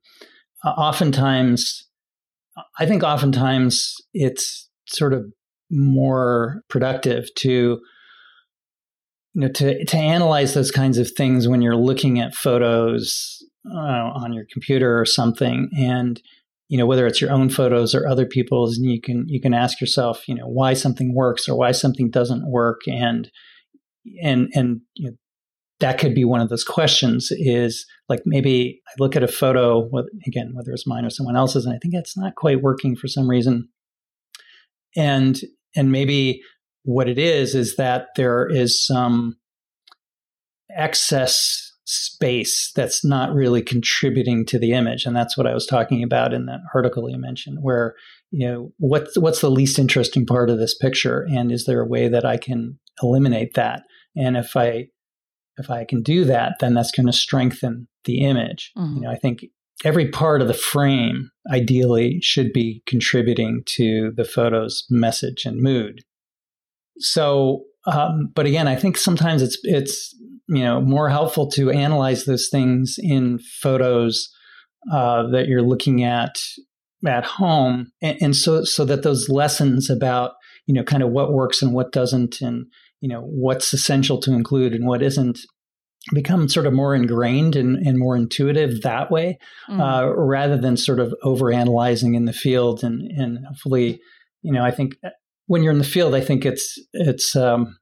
B: oftentimes i think oftentimes it's sort of more productive to you know to to analyze those kinds of things when you're looking at photos uh, on your computer or something. And you know whether it's your own photos or other people's and you can you can ask yourself you know why something works or why something doesn't work. And and and you know, that could be one of those questions is like maybe I look at a photo again whether it's mine or someone else's and I think it's not quite working for some reason. And and maybe what it is is that there is some excess space that's not really contributing to the image. And that's what i was talking about in that article you mentioned where you know what's what's the least interesting part of this picture? And is there a way that i can eliminate that? And if i if i can do that then that's going to strengthen the image mm-hmm. you know i think every part of the frame ideally should be contributing to the photo's message and mood so, um, but again, I think sometimes it's it's you know more helpful to analyze those things in photos uh, that you're looking at at home, and, and so so that those lessons about you know kind of what works and what doesn't, and you know what's essential to include and what isn't become sort of more ingrained and, and more intuitive that way mm. uh, rather than sort of over analyzing in the field and, and hopefully you know i think when you're in the field, I think it's it's um,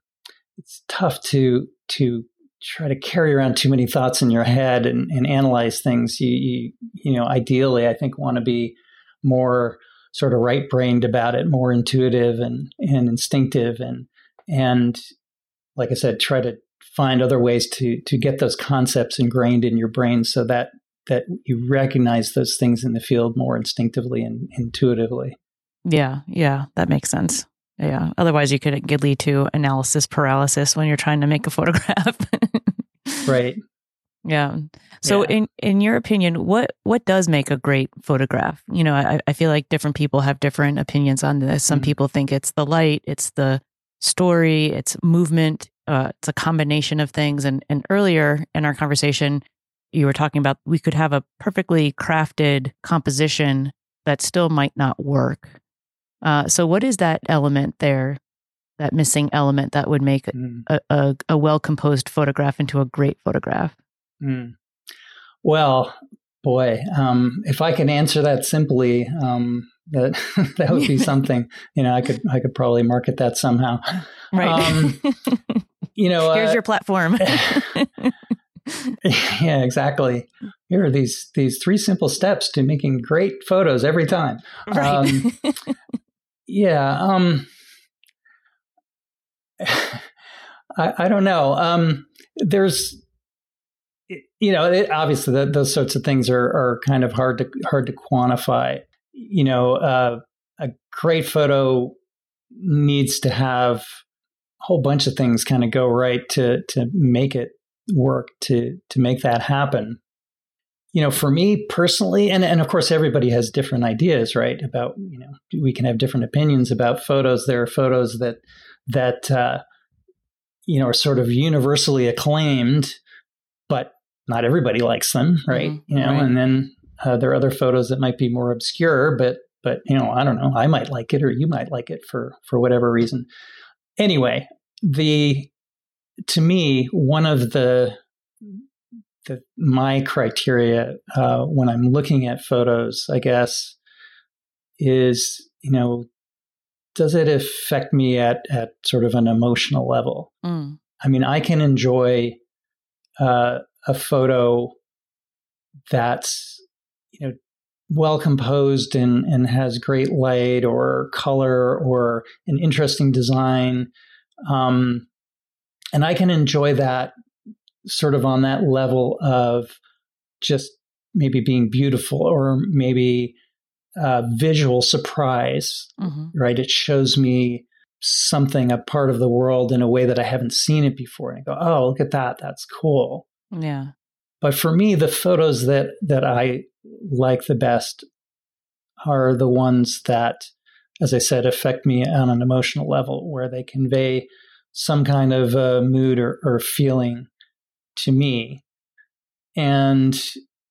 B: it's tough to to try to carry around too many thoughts in your head and, and analyze things. You, you you know, ideally, I think want to be more sort of right brained about it, more intuitive and and instinctive, and and like I said, try to find other ways to to get those concepts ingrained in your brain so that that you recognize those things in the field more instinctively and intuitively.
A: Yeah, yeah, that makes sense. Yeah. Otherwise, you could get lead to analysis paralysis when you're trying to make a [laughs] photograph.
B: right.
A: Yeah. So, yeah. in in your opinion, what what does make a great photograph? You know, I, I feel like different people have different opinions on this. Some mm-hmm. people think it's the light, it's the story, it's movement, uh, it's a combination of things. And and earlier in our conversation, you were talking about we could have a perfectly crafted composition that still might not work. Uh, so, what is that element there, that missing element that would make mm. a, a, a well composed photograph into a great photograph? Mm.
B: Well, boy, um, if I can answer that simply, um, that [laughs] that would be [laughs] something. you know, I could I could probably market that somehow.
A: Right. Um, [laughs]
B: you know,
A: here's uh, your platform.
B: yeah, exactly. Here are these these three simple steps to making great photos every time. Right. Um, yeah. Um, [sighs] I, I, don't know. Um, there's, you know, it, obviously the, those sorts of things are, are kind of hard to hard to quantify. You know, uh, a great photo needs to have a whole bunch of things kind of go right to to make it work to to make that happen you know, for me personally, and, and of course everybody has different ideas, right? About, you know, we can have different opinions about photos. There are photos that, that, uh, you know, are sort of universally acclaimed, but not everybody likes them, right? Mm-hmm. You know, right. and then uh, there are other photos that might be more obscure, but but you know, I don't know. I might like it, or you might like it for for whatever reason. Anyway, the to me one of the the my criteria uh, when I'm looking at photos, I guess, is you know, does it affect me at at sort of an emotional level? Mm. I mean, I can enjoy uh, a photo that's you know well composed and, and has great light or color or an interesting design. Um, and I can enjoy that sort of on that level of just maybe being beautiful or maybe uh, visual surprise, mm-hmm. right? It shows me something, a part of the world in a way that I haven't seen it before. And I go, oh, look at that. That's cool.
A: Yeah.
B: But for me, the photos that that I like the best are the ones that, as I said, affect me on an emotional level, where they convey some kind of uh, mood or, or feeling to me. And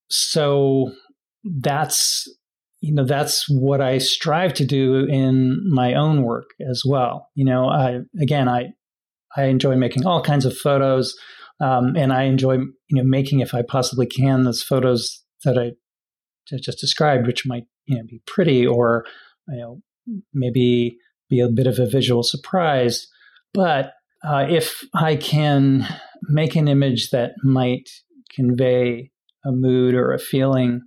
B: so that's you know that's what I strive to do in my own work as well. You know, I again I I enjoy making all kinds of photos. Um, and I enjoy, you know, making if I possibly can those photos that I just described, which might you know be pretty or you know maybe be a bit of a visual surprise. But uh, if I can make an image that might convey a mood or a feeling,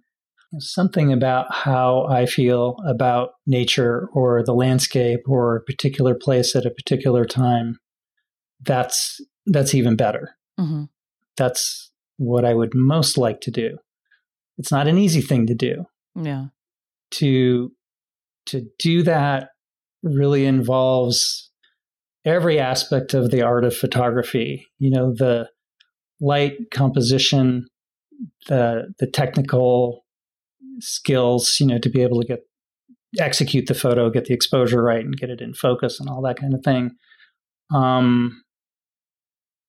B: something about how I feel about nature or the landscape or a particular place at a particular time, that's that's even better. Mm-hmm. That's what I would most like to do. It's not an easy thing to do.
A: Yeah.
B: To to do that really involves every aspect of the art of photography. You know, the light composition, the the technical skills, you know, to be able to get execute the photo, get the exposure right, and get it in focus, and all that kind of thing. Um,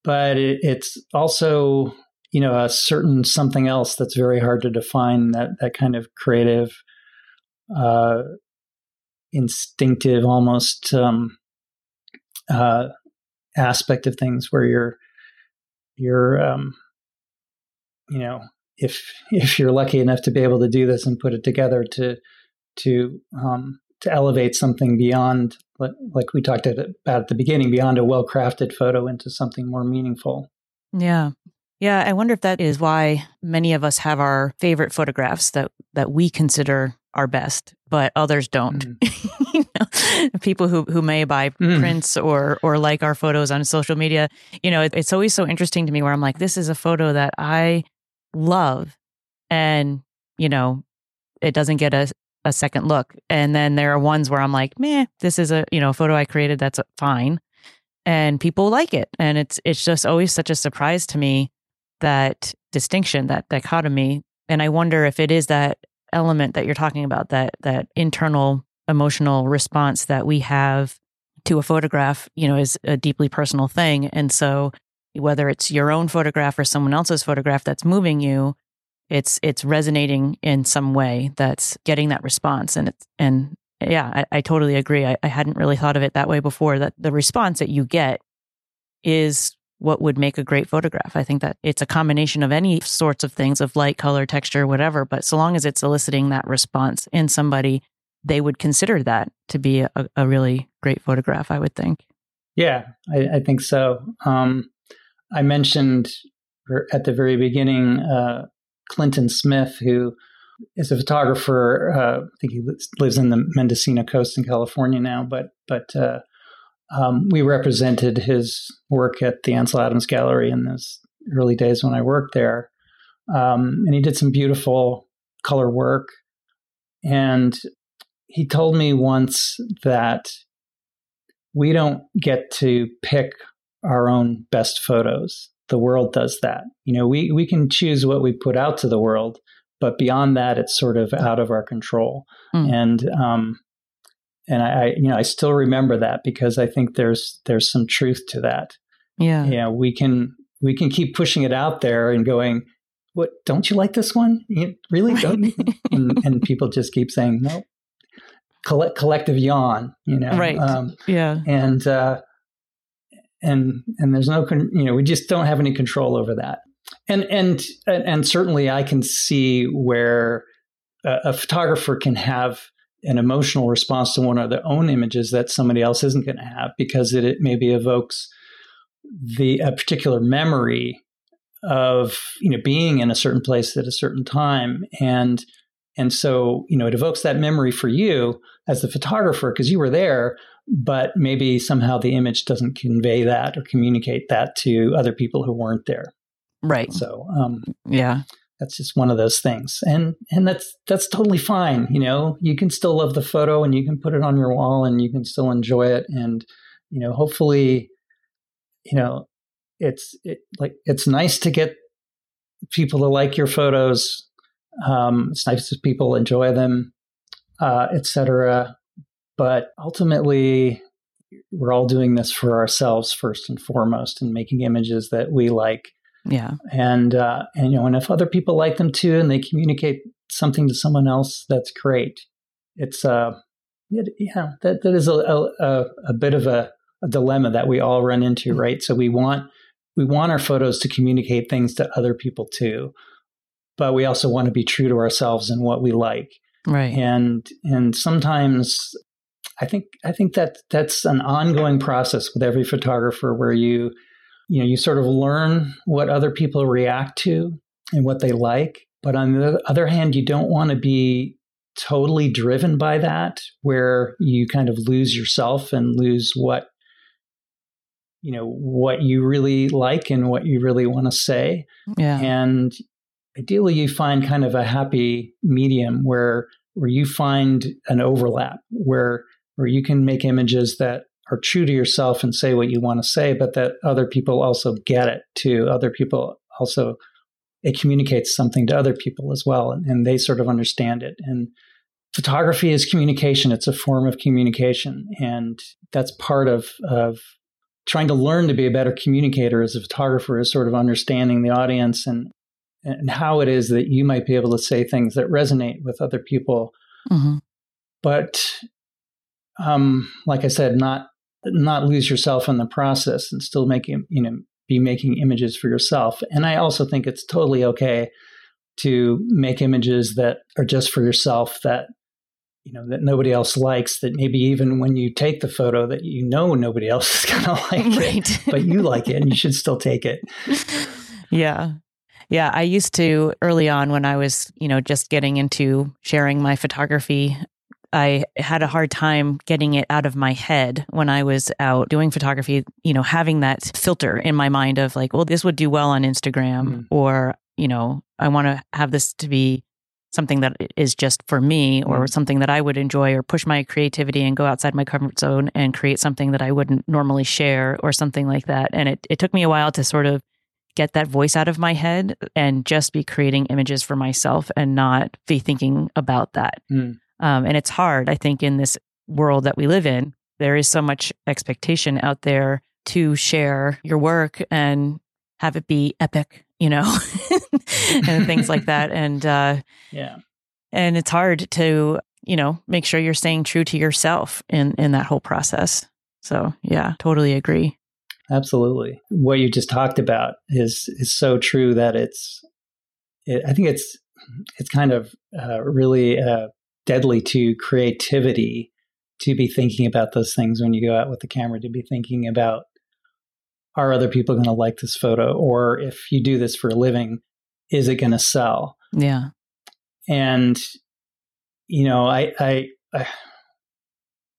B: but it, it's also you know a certain something else that's very hard to define that that kind of creative uh, instinctive almost um, uh, aspect of things where you're you're um, you know if [laughs] if you're lucky enough to be able to do this and put it together to to um, to elevate something beyond like we talked about at the beginning beyond a well crafted photo into something more meaningful
A: yeah yeah i wonder if that is why many of us have our favorite photographs that that we consider our best but others don't mm. [laughs] you know, people who who may buy mm. prints or or like our photos on social media you know it, it's always so interesting to me where i'm like this is a photo that i love and you know it doesn't get a a second look. And then there are ones where I'm like, meh, this is a, you know, photo I created that's fine. And people like it. And it's it's just always such a surprise to me that distinction, that dichotomy. And I wonder if it is that element that you're talking about, that that internal emotional response that we have to a photograph, you know, is a deeply personal thing. And so whether it's your own photograph or someone else's photograph that's moving you, it's it's resonating in some way that's getting that response. And it's and yeah i, I totally agree. I, I hadn't really thought of it that way before that the response that you get is what would make a great photograph. I think that it's a combination of any sorts of things of light color texture whatever but so long as it's eliciting that response in somebody they would consider that to be a, a really great photograph i would think.
B: Yeah i, I think so. Um, i mentioned at the very beginning uh, Clinton Smith, who is a photographer. Uh, I think he lives in the Mendocino coast in California now, but but uh, um, we represented his work at the Ansel Adams Gallery in those early days when I worked there, um, and he did some beautiful color work. And he told me once that we don't get to pick our own best photos the world does that. You know, we, we can choose what we put out to the world, but beyond that, it's sort of out of our control. Mm. And, um, and I, I, you know, I still remember that because I think there's, there's some truth to that.
A: Yeah.
B: You know, we can, we can keep pushing it out there and going, what, don't you like this one? You really don't? [laughs] and, and people just keep saying, no, collect, collective yawn, you know.
A: Right. Um, yeah.
B: And uh, and and there's no, you know, we just don't have any control over that. And and and certainly, I can see where a, a photographer can have an emotional response to one of their own images that somebody else isn't going to have because it, it maybe evokes the a particular memory of you know being in a certain place at a certain time and and so you know it evokes that memory for you as the photographer because you were there but maybe somehow the image doesn't convey that or communicate that to other people who weren't there.
A: Right.
B: So um,
A: yeah.
B: that's just one of those things. And and that's that's totally fine you know? You can still love the photo and you can put it on your wall and you can still enjoy it. And you know hopefully you know it's it, like it's nice to get people to like your photos. Um, it's nice if people enjoy them, uh, etc. But ultimately, we're all doing this for ourselves first and foremost, and making images that we like.
A: Yeah.
B: And uh, and you know, and if other people like them too, and they communicate something to someone else, that's great. It's uh, it, yeah, that that is a a, a bit of a, a dilemma that we all run into, right? So we want we want our photos to communicate things to other people too but we also want to be true to ourselves and what we like
A: right
B: and and sometimes i think i think that that's an ongoing process with every photographer where you you know you sort of learn what other people react to and what they like. But on the other hand you don't want to be totally driven by that where you kind of lose yourself and lose what you know what you really like and what you really want to say.
A: Yeah.
B: And ideally you find kind of a happy medium where where you find an overlap where where you can make images that are true to yourself and say what you want to say but that other people also get it too other people also it communicates something to other people as well and, and they sort of understand it and photography is communication it's a form of communication and that's part of of trying to learn to be a better communicator as a photographer is sort of understanding the audience and and how it is that you might be able to say things that resonate with other people. Mm-hmm. But um, like I said, not not lose yourself in the process and still making you know be making images for yourself. And I also think it's totally okay to make images that are just for yourself that you know that nobody else likes that maybe even when you take the photo that you know nobody else is going [laughs] to like right. it but you like it and you should still take it [laughs]
A: yeah yeah i used to early on when i was you know just getting into sharing my photography I had a hard time getting it out of my head when I was out doing photography, you know, having that filter in my mind of like, well, this would do well on Instagram, mm. or, you know, I want to have this to be something that is just for me or mm. something that I would enjoy or push my creativity and go outside my comfort zone and create something that I wouldn't normally share or something like that. And it, it took me a while to sort of get that voice out of my head and just be creating images for myself and not be thinking about that. Mm. Um, and it's hard, I think, in this world that we live in. There is so much expectation out there to share your work and have it be epic, you know, [laughs] and things like that. [laughs] And uh,
B: yeah,
A: and it's hard to you know make sure you're staying true to yourself in in that whole process. So yeah, totally agree.
B: Absolutely, what you just talked about is is so true that it's. It, I think it's it's kind of uh, really uh, deadly to creativity to be thinking about those things when you go out with the camera. To be thinking about are other people going to like this photo? Or if you do this for a living, is it going to sell?
A: Yeah.
B: And, you know, I, I, I,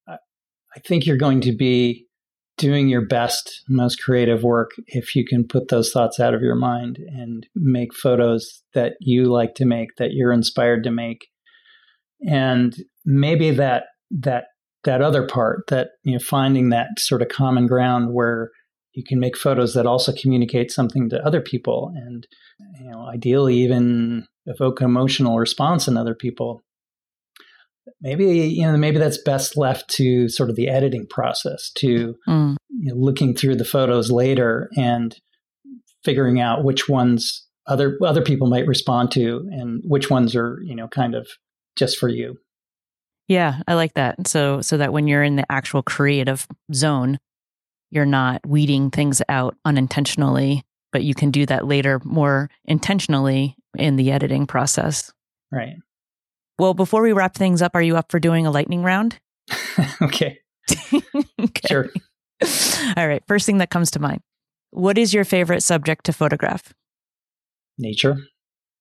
B: I think you're going to be doing your best, most creative work if you can put those thoughts out of your mind and make photos that you like to make, that you're inspired to make. And maybe that, that, that other part that, you know, finding that sort of common ground where you can make photos that also communicate something to other people and you know ideally even evoke an emotional response in other people maybe you know maybe that's best left to sort of the editing process to mm. you know, looking through the photos later and figuring out which ones other other people might respond to and which ones are you know kind of just for you
A: Yeah, I like that. So so that when you're in the actual creative zone, you're not weeding things out unintentionally, but you can do that later more intentionally in the editing process.
B: Right.
A: Well, before we wrap things up, are you up for doing a lightning round? [laughs] [laughs]
B: okay. okay. Sure.
A: All right. First thing that comes to mind. What is your favorite subject to photograph?
B: Nature.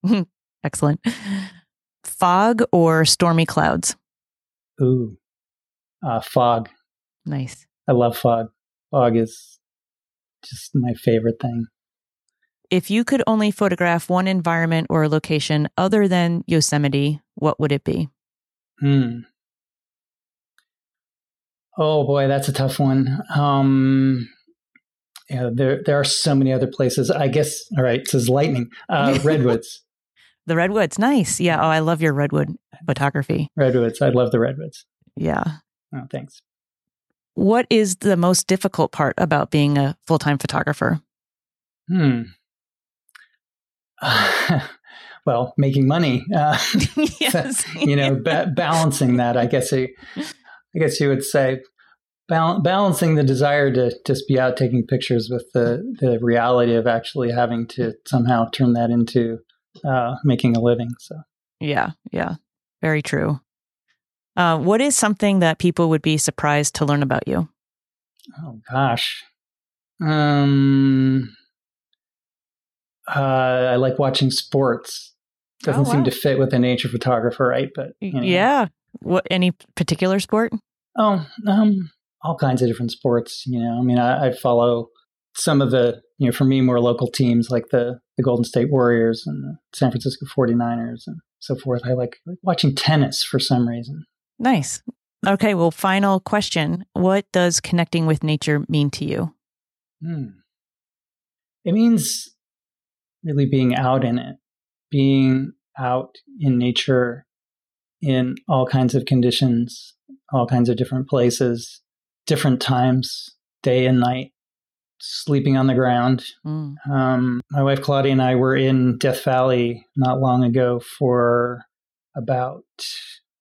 B: [laughs]
A: Excellent. Fog or stormy clouds?
B: Ooh, uh, fog.
A: Nice.
B: I love fog. Fog is just my favorite thing.
A: If you could only photograph one environment or a location other than Yosemite, what would it be?
B: Hmm. Oh boy, that's a tough one. Um, yeah, there there are so many other places. I guess. All right, it says lightning. Uh, [laughs] redwoods.
A: The redwoods, nice. Yeah. Oh, I love your redwood photography.
B: Redwoods. I love the redwoods.
A: Yeah.
B: Oh, thanks.
A: What is the most difficult part about being a full time photographer?
B: Hmm. [sighs] well, making money. Uh, [laughs] [laughs] yes. you know, ba- [laughs] balancing that. I guess. I, I guess you would say bal- balancing the desire to just be out taking pictures with the the reality of actually having to somehow turn that into uh, making a living. So.
A: Yeah. Yeah. Very true. Uh, what is something that people would be surprised to learn about you?
B: Oh gosh. Um, uh, I like watching sports. Doesn't oh, wow. seem to fit with a nature photographer, right? But
A: you know. yeah. What any particular sport?
B: Oh, um, all kinds of different sports. You know, I mean, I, I follow some of the you know for me more local teams like the the Golden State Warriors and the San Francisco 49ers and so forth. I like, like watching tennis for some reason.
A: Nice. Okay, well, final question. What does connecting with nature mean to you?
B: Hmm. It means really being out in it, being out in nature in all kinds of conditions, all kinds of different places, different times, day and night, sleeping on the ground. Mm. Um, my wife Claudia and I were in Death Valley not long ago for about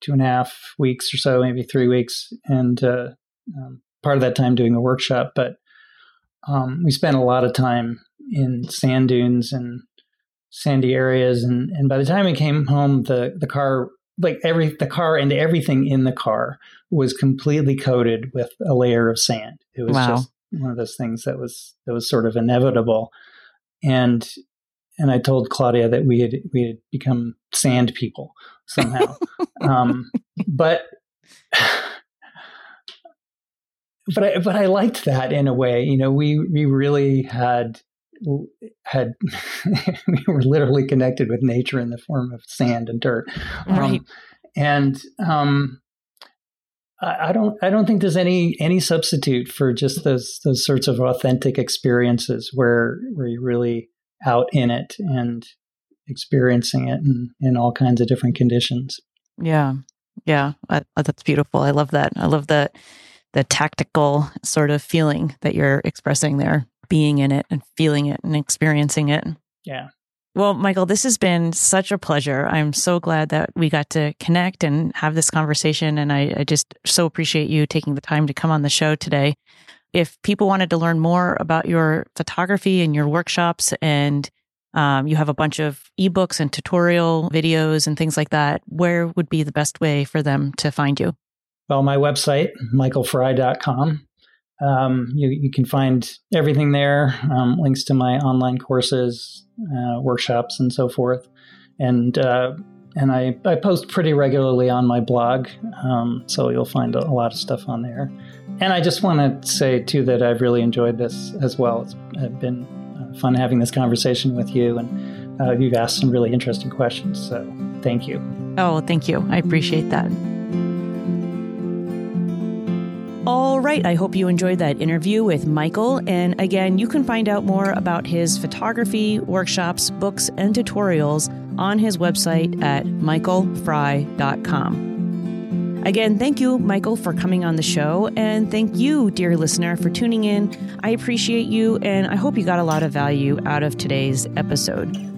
B: two and a half weeks or so, maybe three weeks, and uh, um, part of that time doing a workshop. But um, we spent a lot of time in sand dunes and sandy areas, and, and by the time we came home, the the car like every the car and everything in the car was completely coated with a layer of sand. It was wow. just one of those things that was that was sort of inevitable, and and I told Claudia that we had we had become sand people somehow. [laughs] um, but but I but I liked that in a way. You know, we we really had had [laughs] we were literally connected with nature in the form of sand and dirt. Um, right. Um, and um, I, don't I don't think there's any any substitute for just those those sorts of authentic experiences where where you're really out in it and experiencing it in, in all kinds of different conditions.
A: Yeah. Yeah. I, that's beautiful. I love that. I love the, the tactical sort of feeling that you're expressing there, being in it and feeling it and experiencing it.
B: Yeah.
A: Well, Michael, this has been such a pleasure. I'm so glad that we got to connect and have this conversation. And I, I just so appreciate you taking the time to come on the show today. If people wanted to learn more about your photography and your workshops and um, you have a bunch of ebooks and tutorial videos and things like that. Where would be the best way for them to find you?
B: Well, my website, michaelfrye.com. Um, you, you, can find everything there, um, links to my online courses, uh, workshops, and so forth. And uh, and I, I post pretty regularly on my blog, um, so you'll find a, a, lot of stuff on there. And I just want to say too that I've really enjoyed this as well. It's been fun having this conversation with you, and uh, you've asked some really interesting questions. So thank you.
A: Oh, thank you. I appreciate that. All right. I hope you enjoyed that interview with Michael. And again, you can find out more about his photography, workshops, books, and tutorials on his website at michaelfrye.com. Again, thank you, Michael, for coming on the show. And thank you, dear listener, for tuning in. I appreciate you, and I hope you got a lot of value out of today's episode.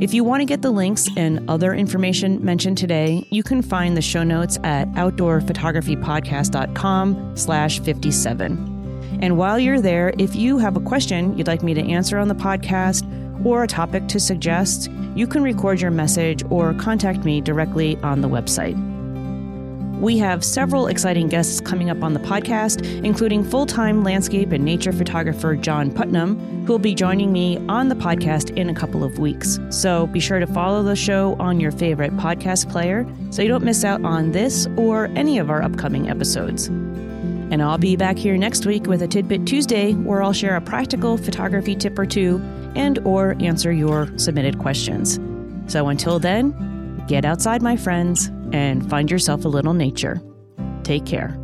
A: If you want to get the links and other information mentioned today, you can find the show notes at outdoorphotographypodcast.com slash 57. And while you're there, if you have a question you'd like me to answer on the podcast or a topic to suggest, you can record your message or contact me directly on the website. We have several exciting guests coming up on the podcast, including full time landscape and nature photographer John Putnam, who will be joining me on the podcast in a couple of weeks. So be sure to follow the show on your favorite podcast player so you don't miss out on this or any of our upcoming episodes. And I'll be back here next week with a Tidbit Tuesday where I'll share a practical photography tip or two and or answer your submitted questions. So until then, get outside my friends and find yourself a little nature. Take care.